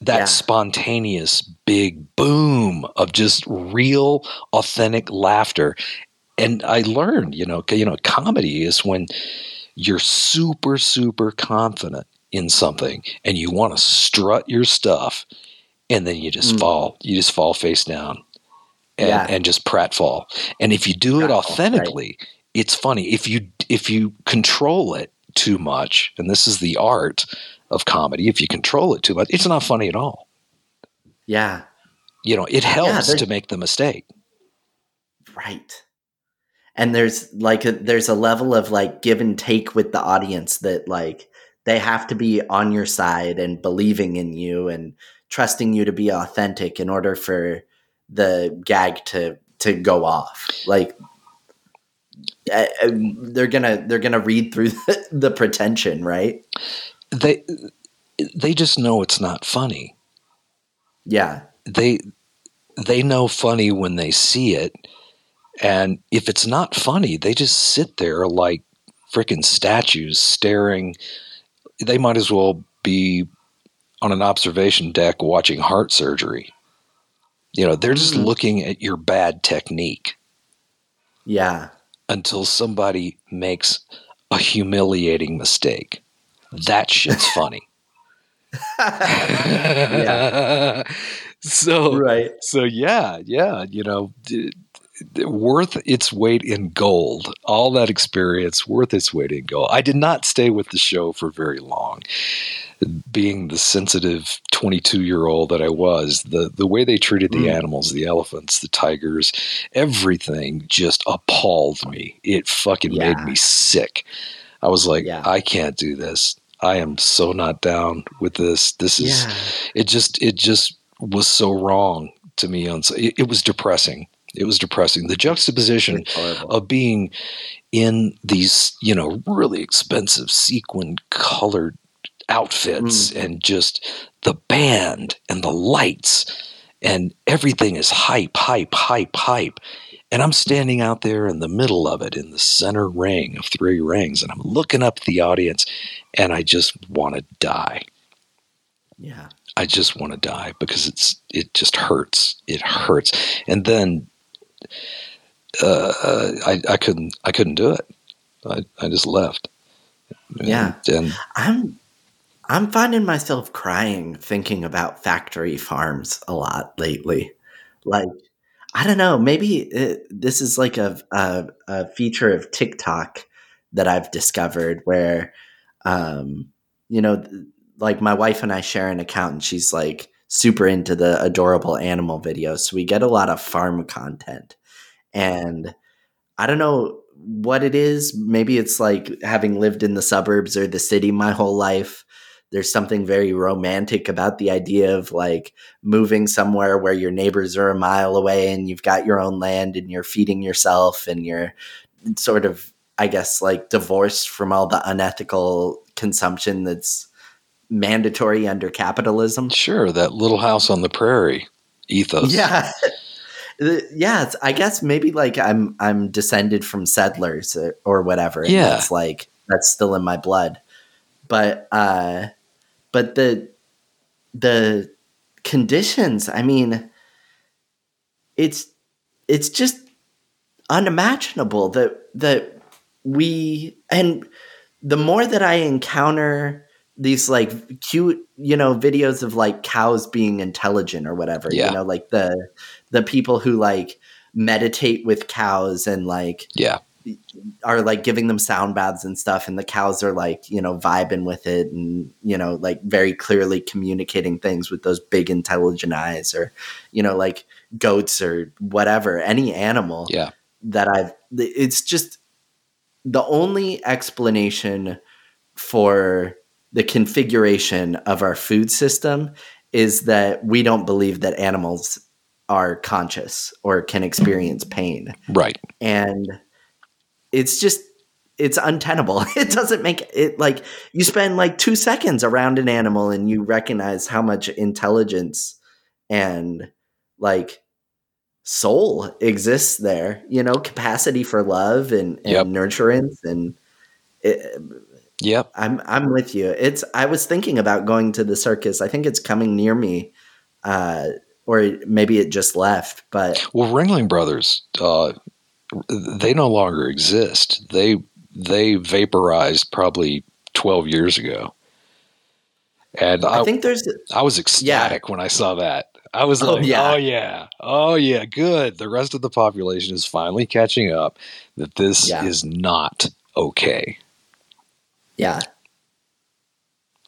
That Yeah. spontaneous big boom of just real, authentic laughter. And I learned, you know, you know, comedy is when you're super, super confident in something and you want to strut your stuff, and then you just Mm. fall. You just fall face down and, Yeah. and just pratfall. And if you do it authentically, it's funny. If you if you control it too much, and this is the art of comedy, if you control it too much, it's not funny at all. yeah You know, it helps there- to make the mistake. right and there's like a, there's a level of like give and take with the audience that like they have to be on your side and believing in you and trusting you to be authentic in order for the gag to to go off. Like uh, uh, they're gonna they're gonna read through the, the pretension right? They they just know it's not funny. yeah. They they know funny when they see it. And if it's not funny they just sit there like freaking statues staring they might as well be on an observation deck watching heart surgery. You know they're just Mm. looking at your bad technique. Yeah. Until somebody makes a humiliating mistake. That shit's funny. So right. so yeah, yeah, you know, worth its weight in gold. All that experience worth its weight in gold. I did not stay with the show for very long. Being the sensitive 22 year old that I was, the the way they treated the Mm. animals, the elephants, the tigers, everything just appalled me. It fucking Yeah. made me sick. I was like, Yeah. I can't do this. I am so not down with this. This is yeah it just it just was so wrong to me on so- it, it was depressing it was depressing. The juxtaposition of being in these you know really expensive sequin colored outfits mm. and just the band and the lights and everything is hype hype hype hype. And i'm standing out there in the middle of it in the center ring of three rings and i'm looking up at the audience and i just want to die. Yeah. I just want to die because it's it just hurts. It hurts, and then uh, I I couldn't I couldn't do it. I I just left. And- Yeah. and I'm I'm finding myself crying thinking about factory farms a lot lately. Like I don't know, maybe it, this is like a, a a feature of TikTok that I've discovered where um you know like my wife and I share an account and she's like super into the adorable animal videos. So we get a lot of farm content. And I don't know what it is. Maybe it's like having lived in the suburbs or the city my whole life there's something very romantic about the idea of like moving somewhere where your neighbors are a mile away and you've got your own land and you're feeding yourself and you're sort of I guess like divorced from all the unethical consumption that's mandatory under capitalism. Sure, that little house on the prairie ethos. Yeah. yeah, I guess maybe like I'm I'm descended from settlers or, or whatever. Yeah. That's like that's still in my blood. But uh but the the conditions, I mean it's it's just unimaginable that that we and the more that I encounter these like cute, you know, videos of like cows being intelligent or whatever, Yeah. you know, like the the people who like meditate with cows and like Yeah. are like giving them sound baths and stuff and the cows are like you know vibing with it and you know like very clearly communicating things with those big intelligent eyes or you know like goats or whatever any animal Yeah. that i've it's just the only explanation for the configuration of our food system is that we don't believe that animals are conscious or can experience pain Right. and it's just it's untenable it doesn't make it like you spend like two seconds around an animal and you recognize how much intelligence and like soul exists there you know capacity for love and, and Yep. nurturance and it, Yep. i'm i'm with you it's i was thinking about going to the circus i think it's coming near me uh or maybe it just left but Well, Ringling Brothers, uh, they no longer exist. They they vaporized probably twelve years ago, and I, i think there's I was ecstatic when I saw that. I was Oh, like, yeah. "Oh yeah, oh yeah, good." The rest of the population is finally catching up that this Yeah. is not okay. Yeah.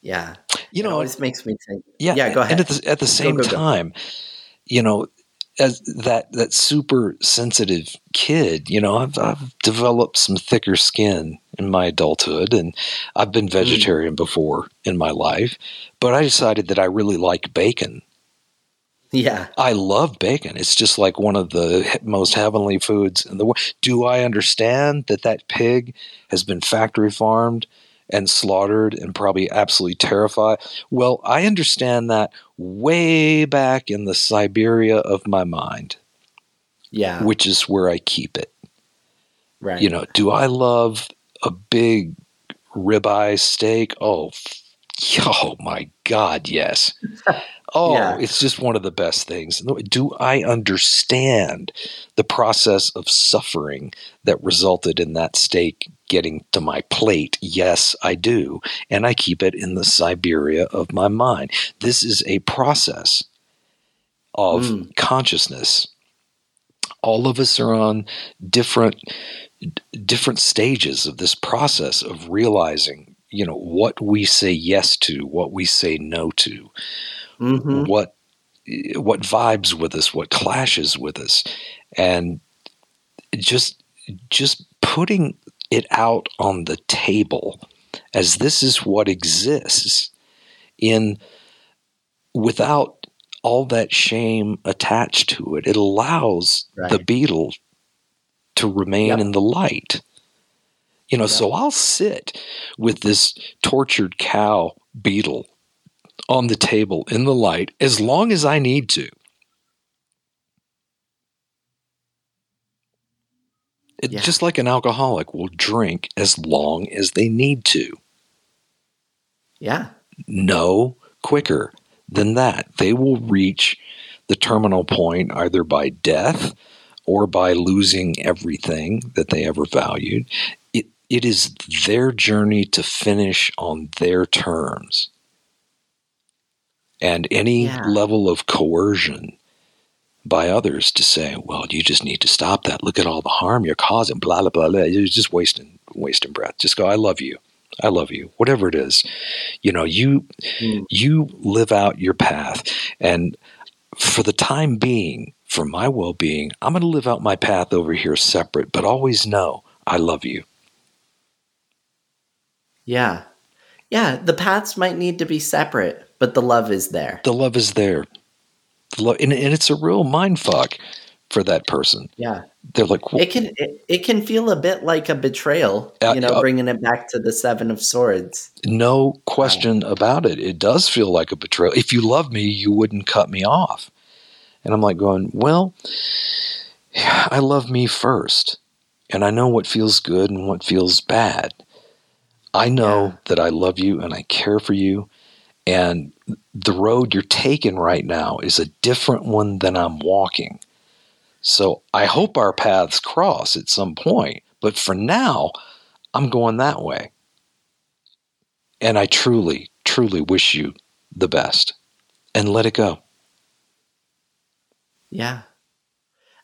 Yeah. You it know, always makes me think. Yeah, Yeah, go ahead. And at the at the same go, go. time, you know, as that that super sensitive kid, you know, I've I've developed some thicker skin in my adulthood, and I've Mm. been vegetarian before in my life, but I decided that I really like bacon. Yeah. I love bacon. It's just like one of the most heavenly foods in the world. Do I understand that that pig has been factory farmed and slaughtered and probably absolutely terrified? Well, I understand that way back in the Siberia of my mind, Yeah. which is where I keep it. right. You know, do I love a big ribeye steak? Oh, oh my God, yes. Oh, Yeah. it's just one of the best things. Do I understand the process of suffering that resulted in that steak getting to my plate? Yes, I do. And I keep it in the Siberia of my mind. This is a process of Mm. consciousness. All of us are on different different stages of this process of realizing, you know, what we say yes to, what we say no to, hmm what what vibes with us, what clashes with us, and just just putting it out on the table as this is what exists in without all that shame attached to it. It allows Right. the beetle to remain Yep. in the light. You know, so I'll sit with this tortured cow beetle on the table in the light as long as I need to. It, Yeah. Just like an alcoholic will drink as long as they need to. Yeah. No quicker than that. They will reach the terminal point either by death or by losing everything that they ever valued. It, it is their journey to finish on their terms. And any Yeah. level of coercion by others to say, well, you just need to stop that. Look at all the harm you're causing, blah, blah, blah. blah. You're just wasting, wasting breath. Just go, I love you. I love you. Whatever it is. You know, you Mm. you live out your path. And for the time being, for my well being, I'm going to live out my path over here separate, but always know I love you. Yeah. Yeah, the paths might need to be separate, but the love is there. The love is there. The love, and, and it's a real mind fuck for that person. Yeah. They're like, It can it, it can feel a bit like a betrayal, Uh, you know, uh, bringing it back to the 7 of swords. no question about it. It does feel like a betrayal. If you love me, you wouldn't cut me off. And I'm like going, well, I love me first. And I know what feels good and what feels bad. I know Yeah. that I love you and I care for you. And the road you're taking right now is a different one than I'm walking. So I hope our paths cross at some point. But for now, I'm going that way. And I truly, truly wish you the best. And let it go. Yeah.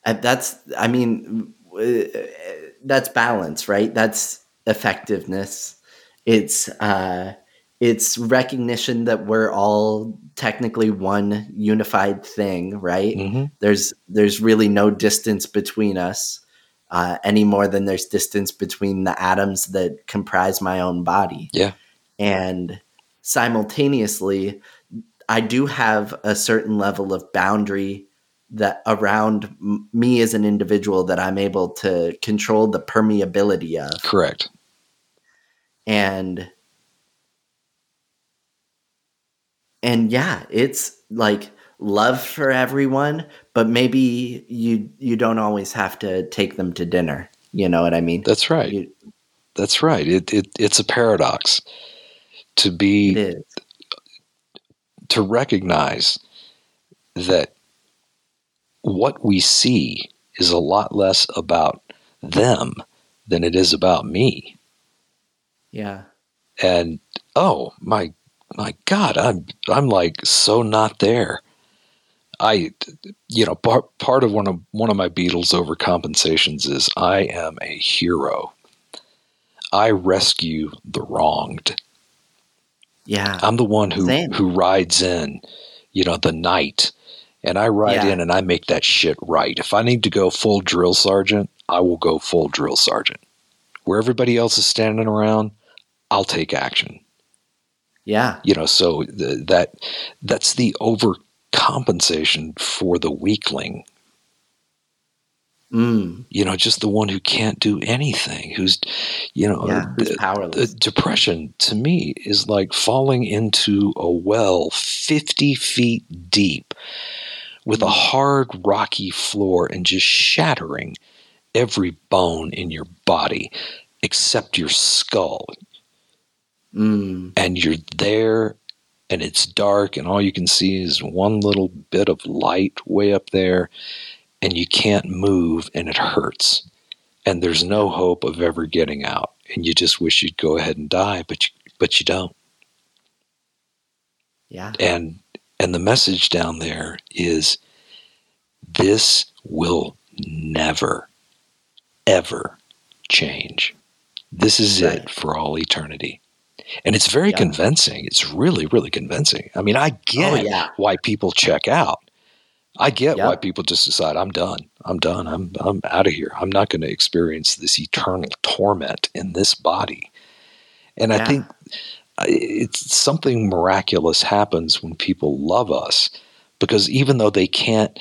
And that's, I mean, uh, that's balance, right? That's effectiveness. It's, uh, it's recognition that we're all technically one unified thing, right? Mhm. There's, there's really no distance between us, uh, any more than there's distance between the atoms that comprise my own body. Yeah. And simultaneously, I do have a certain level of boundary that around m- me as an individual that I'm able to control the permeability of. Correct. And and yeah, it's like love for everyone, but maybe you you don't always have to take them to dinner. You know what I mean? That's right. You- That's right. It, it it's a paradox to be to recognize that what we see is a lot less about them than it is about me. Yeah. And oh my my God, I'm I'm like so not there. I you know part part of one of one of my beetles overcompensations is I am a hero. I rescue the wronged. Yeah. I'm the one who Same. who rides in, you know, the night, and I ride Yeah. in and I make that shit right. If I need to go full drill sergeant, I will go full drill sergeant. Where everybody else is standing around, I'll take action. Yeah. You know, so th- that that's the overcompensation for the weakling. Mm. You know, just the one who can't do anything, who's, you know, Yeah. Who's the- powerless. the depression to me is like falling into a well 50 feet deep with a hard rocky floor and just shattering every bone in your body except your skull Mm. and you're there and it's dark and all you can see is one little bit of light way up there and you can't move and it hurts and there's no hope of ever getting out and you just wish you'd go ahead and die but you but you don't Yeah. and and the message down there is this will never ever change this is Right. it for all eternity and it's very Yeah. convincing. It's really really convincing. I mean i oh, get Oh, yeah. why people check out. I get Yeah. why people just decide i'm done. I'm done. I'm i'm out of here. I'm not going to experience this eternal torment in this body. And i think uh, it's something miraculous happens when people love us because even though they can't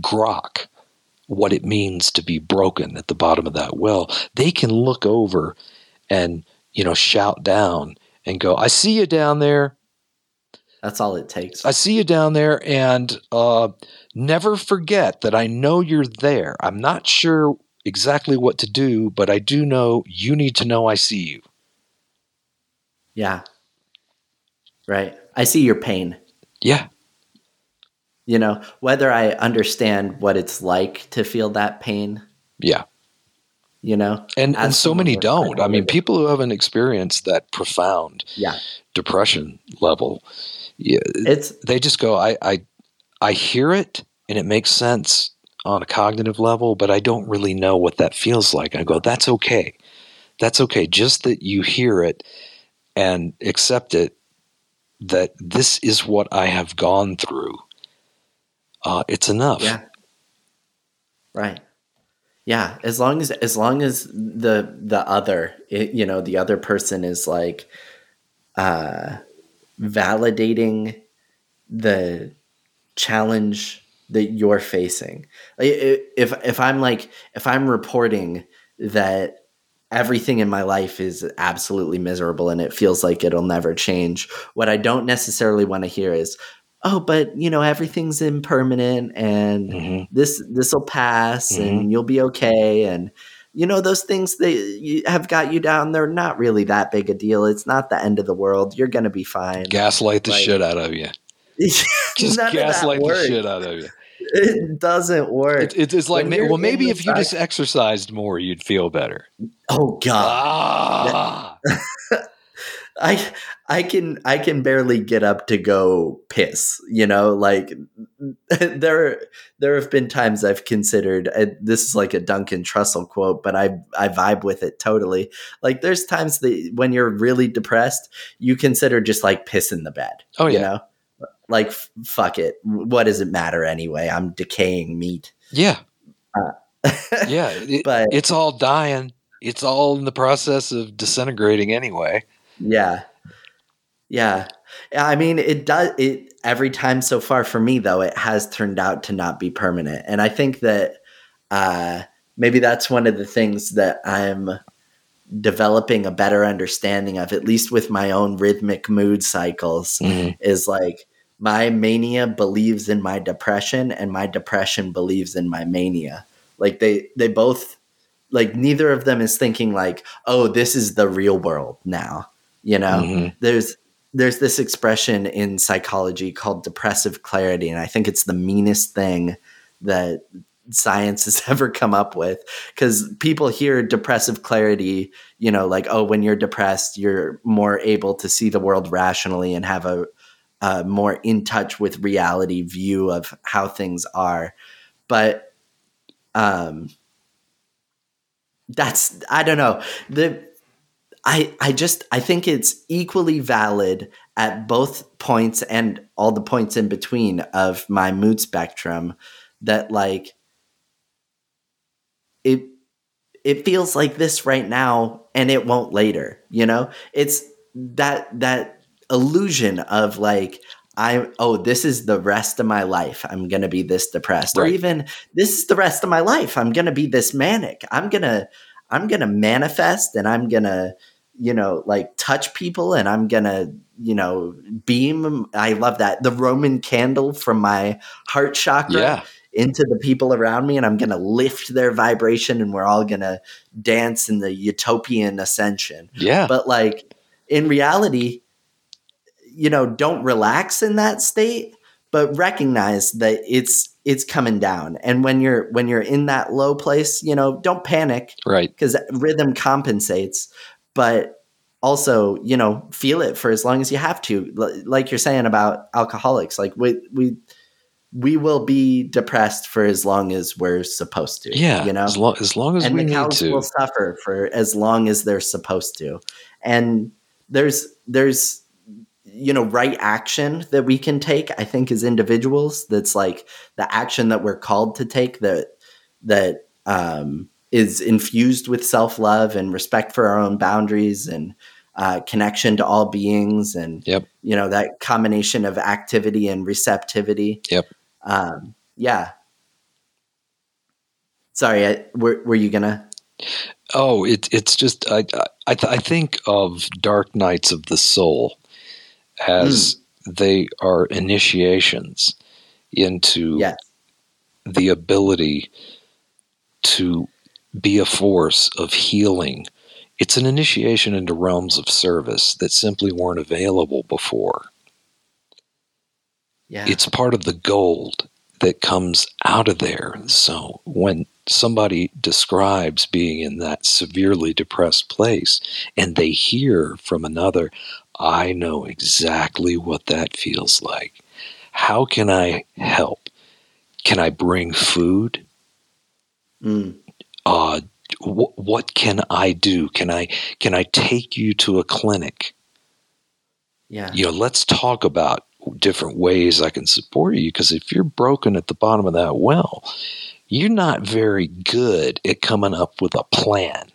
grok what it means to be broken at the bottom of that well they can look over and you know shout down and go i see you down there That's all it takes. i see you down there and uh, never forget that i know you're there i'm not sure exactly what to do but i do know you need to know i see you yeah. Right. I see your pain. yeah You know, whether I understand what it's like to feel that pain, yeah you know? and and so many don't i mean people who haven't experienced that profound Yeah. depression level yeah, It's they just go I, I i hear it and it makes sense on a cognitive level but i don't really know what that feels like i go that's okay that's okay just that you hear it and accept it that this is what i have gone through uh, it's enough yeah. Right. Yeah, as long as as long as the the other, it, you know, the other person is like uh, validating the challenge that you're facing. If if I'm like if I'm reporting that everything in my life is absolutely miserable and it feels like it'll never change, what I don't necessarily want to hear is, "Oh, but you know everything's impermanent and mm-hmm. this this will pass mm-hmm. and you'll be okay." And you know those things that have got you down they're not really that big a deal. It's not the end of the world. You're gonna be fine. Gaslight the like, shit out of you. Just gaslight the shit out of you. It doesn't work. It, it's like well maybe if you just exercised more you'd feel better. Oh god. Ah. I I can I can barely get up to go piss. You know, like there there have been times I've considered uh, this is like a Duncan Trussell quote, but I I vibe with it totally. Like there's times that when you're really depressed, you consider just like pissing the bed. Oh yeah. You know? Like f- fuck it. What does it matter anyway? I'm decaying meat. Yeah. Uh, yeah, it, but it's all dying. It's all in the process of disintegrating anyway. Yeah. Yeah. I mean, it does it every time so far for me though, it has turned out to not be permanent. And I think that uh maybe that's one of the things that I'm developing a better understanding of, at least with my own rhythmic mood cycles, mm-hmm. is like my mania believes in my depression and my depression believes in my mania. Like they they both like neither of them is thinking like, oh, this is the real world now you know mm-hmm. there's there's this expression in psychology called depressive clarity and i think it's the meanest thing that science has ever come up with because people hear depressive clarity you know like oh when you're depressed you're more able to see the world rationally and have a, a more in touch with reality view of how things are but um that's i don't know the I, I just I think it's equally valid at both points and all the points in between of my mood spectrum that like it it feels like this right now and it won't later you know? It's that that illusion of like I oh this is the rest of my life. I'm going to be this depressed. Right. or even this is the rest of my life. I'm going to be this manic. I'm going to I'm going to manifest and I'm going to you know, like touch people and I'm gonna, you know, beam. I love that. The Roman candle from my heart chakra yeah. into the people around me, and I'm gonna lift their vibration and we're all gonna dance in the utopian ascension. Yeah. But like in reality, you know, don't relax in that state, but recognize that it's it's coming down and when you're when you're in that low place you know don't panic right because rhythm compensates but also you know feel it for as long as you have to. Like you're saying about alcoholics like we we we will be depressed for as long as we're supposed to yeah you know? as, lo- as long as and we the cows will suffer for as long as they're supposed to. And there's there's you know right action that we can take i think as individuals that's like the action that we're called to take that that um is infused with self love and respect for our own boundaries and uh, connection to all beings and yep. you know that combination of activity and receptivity. Yep. Um, yeah. Sorry, I, were, were you gonna? Oh, it, it's just I I, th- I think of Dark Nights of the Soul as mm. they are initiations into yes. the ability to be a force of healing. It's an initiation into realms of service that simply weren't available before. Yeah. It's part of the gold that comes out of there. So when somebody describes being in that severely depressed place and they hear from another, I know exactly what that feels like. How can I help? Can I bring food? Mm uh, w- what can I do? Can I can I take you to a clinic? Yeah. You know, let's talk about different ways I can support you because if you're broken at the bottom of that well, you're not very good at coming up with a plan.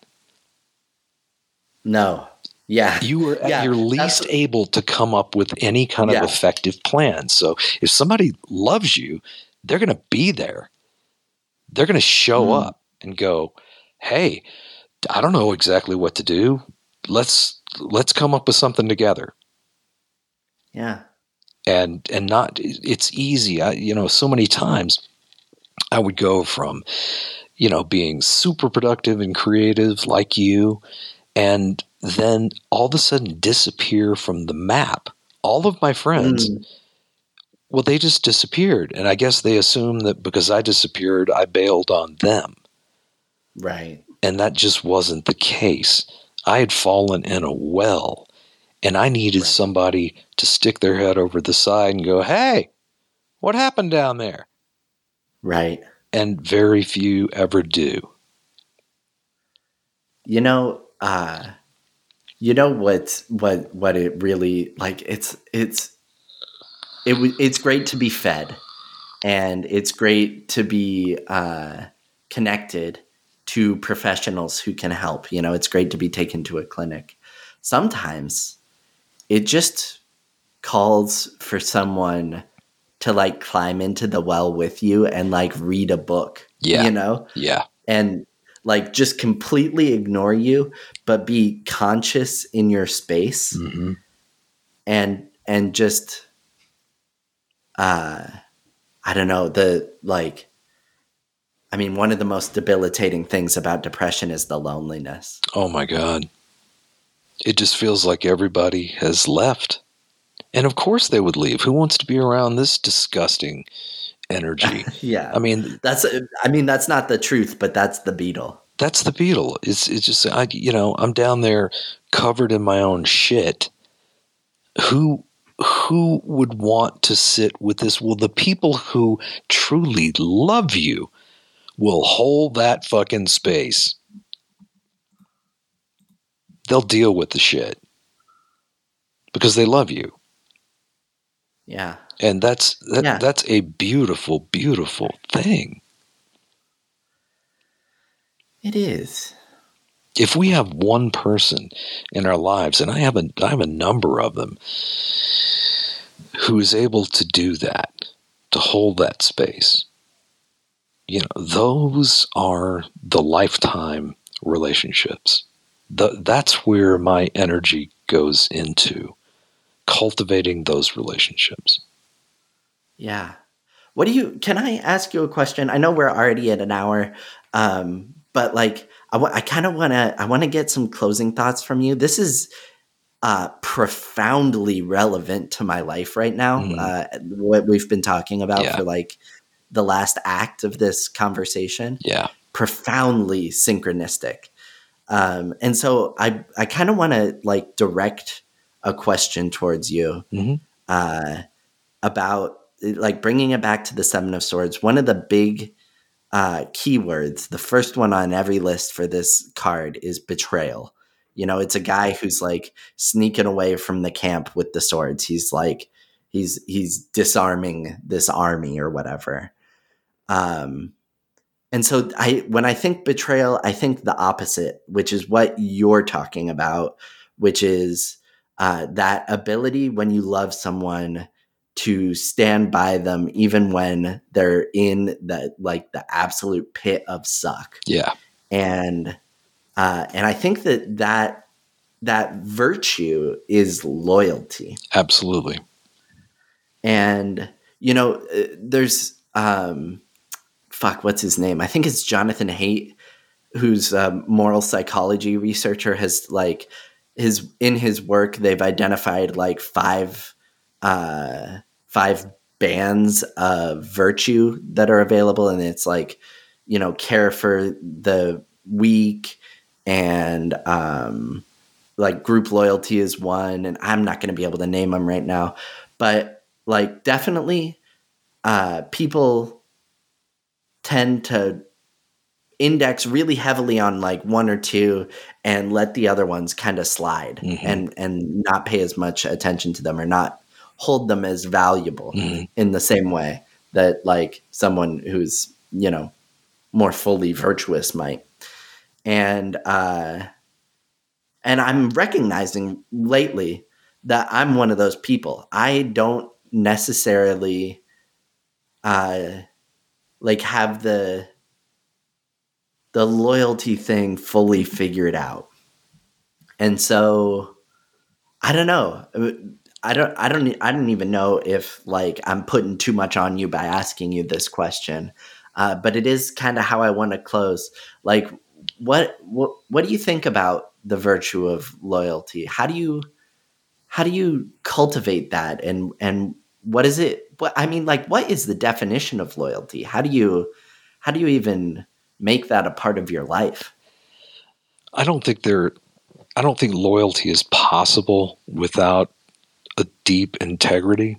No. Yeah. You were at Yeah, your that's- least able to come up with any kind of Yeah. effective plan. So if somebody loves you, they're going to be there. They're going to show Mm. up and go, "Hey, I don't know exactly what to do. Let's let's come up with something together." Yeah. and and not it's easy I, you know so many times i would go from you know being super productive and creative like you and then all of a sudden disappear from the map all of my friends Mm. well they just disappeared and i guess they assumed that because i disappeared i bailed on them Right. and that just wasn't the case i had fallen in a well and i needed Right. somebody to stick their head over the side and go hey what happened down there Right. and very few ever do You know, uh you know what what what it really like it's it's it w- it's great to be fed and it's great to be uh connected to professionals who can help. You know, it's great to be taken to a clinic. Sometimes it just calls for someone to like climb into the well with you and like read a book. Yeah. You know? yeah and like just completely ignore you but be conscious in your space hmm and and just uh i don't know the like i mean one of the most debilitating things about depression is the loneliness. Oh my god. It just feels like everybody has left. And of course they would leave. Who wants to be around this disgusting energy? Yeah. I mean that's i mean that's not the truth but that's the beetle. That's the beetle. It's it's just I you know I'm down there covered in my own shit. Who who would want to sit with this? Well, the people who truly love you will hold that fucking space. They'll deal with the shit because they love you, yeah and that's that, Yeah. that's a beautiful, beautiful thing. it is if we have one person in our lives, and I have a I have a number of them, who is able to do that, to hold that space, you know, those are the lifetime relationships. The, that's where my energy goes into cultivating those relationships. Yeah. What do you? Can I ask you a question? I know we're already at an hour, um, but like, I, w- I kind of want to. I want to get some closing thoughts from you. This is uh, profoundly relevant to my life right now. Mhm. Uh, what we've been talking about Yeah. for like the last act of this conversation Yeah. profoundly synchronistic. Um, and so I I kind of want to like direct a question towards you Mhm. uh, about like bringing it back to the Seven of Swords. One of the big uh, keywords, the first one on every list for this card is betrayal. You know, it's a guy who's like sneaking away from the camp with the swords. He's like he's he's disarming this army or whatever. Um, and so I when I think betrayal, I think the opposite, which is what you're talking about, which is uh, that ability when you love someone to stand by them even when they're in the like the absolute pit of suck Yeah. and uh, and I think that that that virtue is loyalty Absolutely. and you know uh, there's um fuck what's his name? I think it's jonathan haidt who's a moral psychology researcher has like his in his work they've identified like five uh five bands of virtue that are available and it's like you know care for the weak and um like group loyalty is one and i'm not going to be able to name them right now. But like definitely uh people tend to index really heavily on like one or two and let the other ones kind of slide Mhm. and and not pay as much attention to them or not hold them as valuable Mhm. in the same way that like someone who's you know more fully virtuous might and uh and I'm recognizing lately that I'm one of those people. I don't necessarily uh like have the the loyalty thing fully figured out. And so I don't know. I don't I don't I don't even know if like I'm putting too much on you by asking you this question. Uh, but it is kind of how I want to close. Like what what what do you think about the virtue of loyalty? How do you how do you cultivate that and and what is it what I mean like what is the definition of loyalty? How do you how do you even make that a part of your life? I don't think there I don't think loyalty is possible without a deep integrity,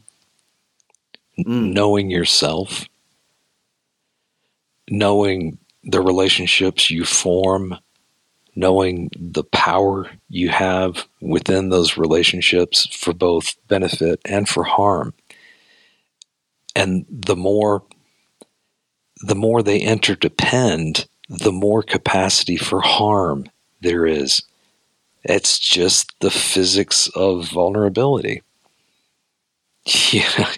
mm. knowing yourself, knowing the relationships you form, knowing the power you have within those relationships for both benefit and for harm. And the more the more they interdepend, the more capacity for harm there is. It's just the physics of vulnerability. Yeah,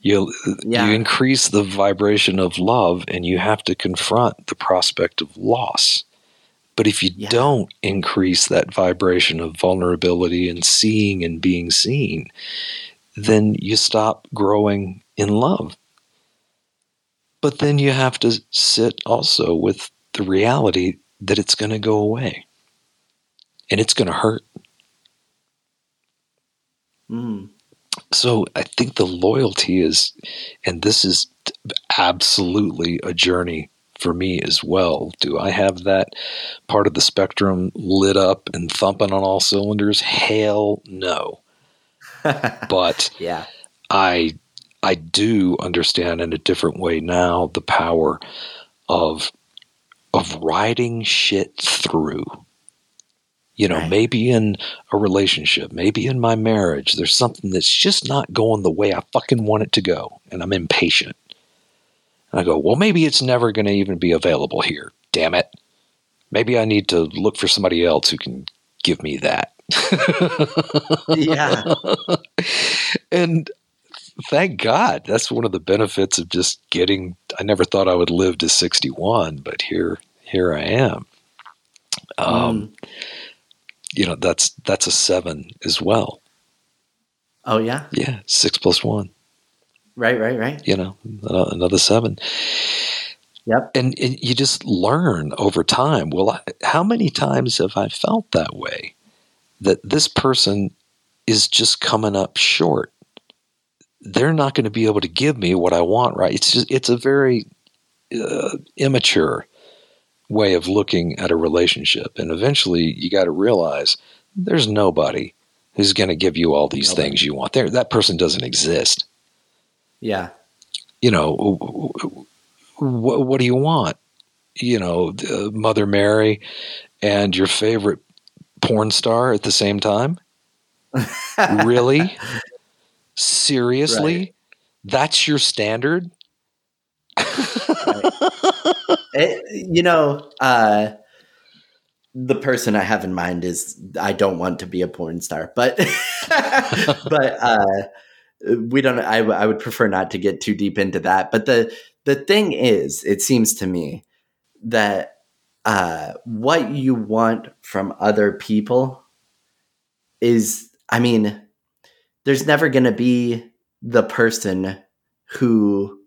you yeah. you increase the vibration of love, and you have to confront the prospect of loss. But if you yeah. don't increase that vibration of vulnerability and seeing and being seen, then you stop growing in love. But then you have to sit also with the reality that it's going to go away and it's going to hurt. Mm. So I think the loyalty is, and this is absolutely a journey for me as well. Do I have that part of the spectrum lit up and thumping on all cylinders? Hell no. but yeah, I I do understand in a different way now the power of of riding shit through. You know, right. maybe in a relationship, maybe in my marriage, there's something that's just not going the way I fucking want it to go, and I'm impatient. And I go, well, maybe it's never going to even be available here. Damn it. Maybe I need to look for somebody else who can give me that. yeah. And thank God. That's one of the benefits of just getting I never thought I would live to 61, but here here I am. Um mm. you know, that's that's a 7 as well. Oh yeah. Yeah, 6 plus 1. Right, right, right. You know, another seven. Yep. And, and, you just learn over time. Well, how many times have I felt that way? That this person is just coming up short. They're not going to be able to give me what I want, right? It's just, it's a very uh, immature way of looking at a relationship. And eventually you got to realize there's nobody who's going to give you all these nobody. things you want. There, that person doesn't exist. Yeah. You know, what, what do you want? You know, uh, Mother Mary and your favorite porn star at the same time? really? Seriously? Right. That's your standard? right. it, you know, uh, the person I have in mind is I don't want to be a porn star, but but uh, we don't I, I would prefer not to get too deep into that but the the thing is it seems to me that uh, what you want from other people is i mean there's never going to be the person who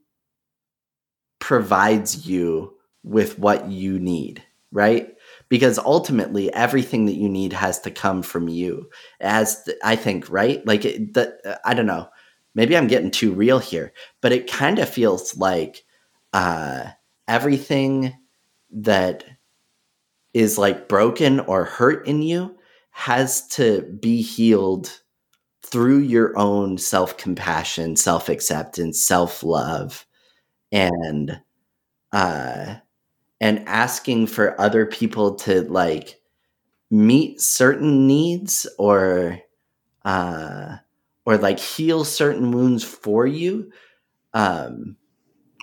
provides you with what you need right? Because ultimately everything that you need has to come from you. As i think right? Like it, the, i don't know. Maybe I'm getting too real here, but it kind of feels like uh, everything that is like broken or hurt in you has to be healed through your own self compassion, self acceptance, self love, and uh, and asking for other people to like meet certain needs or uh, or like heal certain wounds for you um,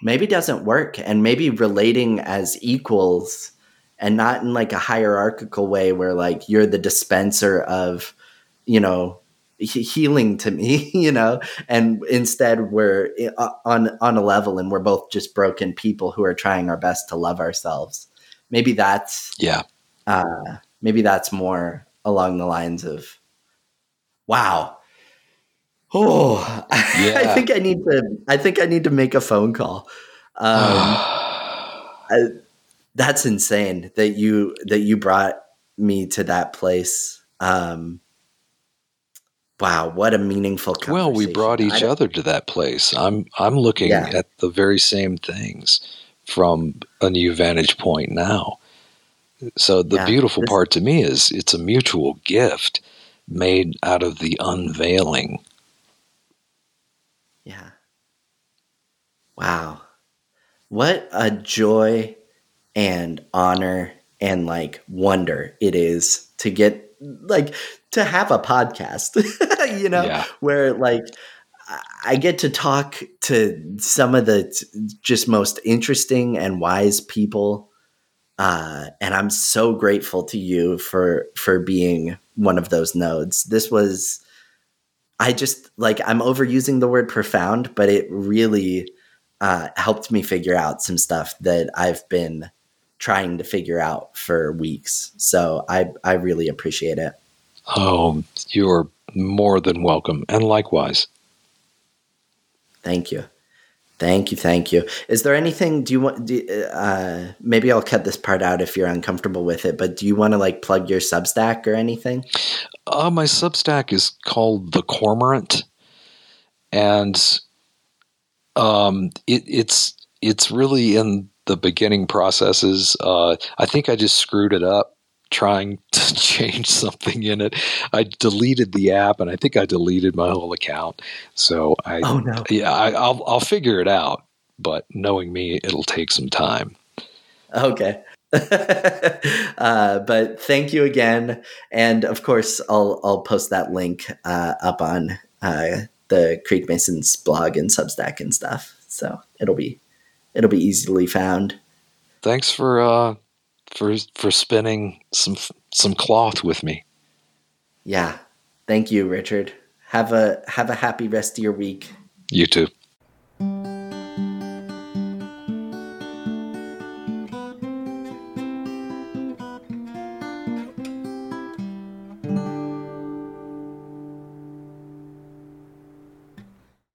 maybe doesn't work and maybe relating as equals and not in like a hierarchical way where like you're the dispenser of, you know, healing to me, you know, and instead we're uh, on on a level and we're both just broken people who are trying our best to love ourselves. Maybe that's Yeah. uh, maybe that's more along the lines of, wow. Oh, I think I need to. I think I need to make a phone call. Um, I, that's insane that you that you brought me to that place. Um, wow, what a meaningful conversation. well, we brought each other to that place. I'm I'm looking Yeah. at the very same things from a new vantage point now. So the Yeah, beautiful this- part to me is it's a mutual gift made out of the unveiling. Yeah. Wow. What a joy and honor and like wonder it is to get like to have a podcast, you know, Yeah. where like I- get to talk to some of the t- just most interesting and wise people. Uh, and I'm so grateful to you for for being one of those nodes. This was I just like I'm overusing the word profound, but it really uh, helped me figure out some stuff that I've been trying to figure out for weeks. So I I really appreciate it. Oh, you're more than welcome, and likewise. Thank you, thank you, thank you. Is there anything? Do you want? Do, uh, maybe I'll cut this part out if you're uncomfortable with it. But do you want to like plug your Substack or anything? Uh, my Substack is called The Cormorant, and um, it, it's it's really in the beginning processes. Uh, I think I just screwed it up trying to change something in it. I deleted the app, and I think I deleted my whole account. So I Oh no. yeah, I, I'll I'll figure it out. But knowing me, it'll take some time. Okay. uh, but thank you again, and of course, I'll I'll post that link uh, up on uh, the Creek Masons blog and Substack and stuff, so it'll be it'll be easily found. Thanks for uh, for for spinning some some cloth with me. Yeah, thank you, Richard. Have a have a happy rest of your week. You too.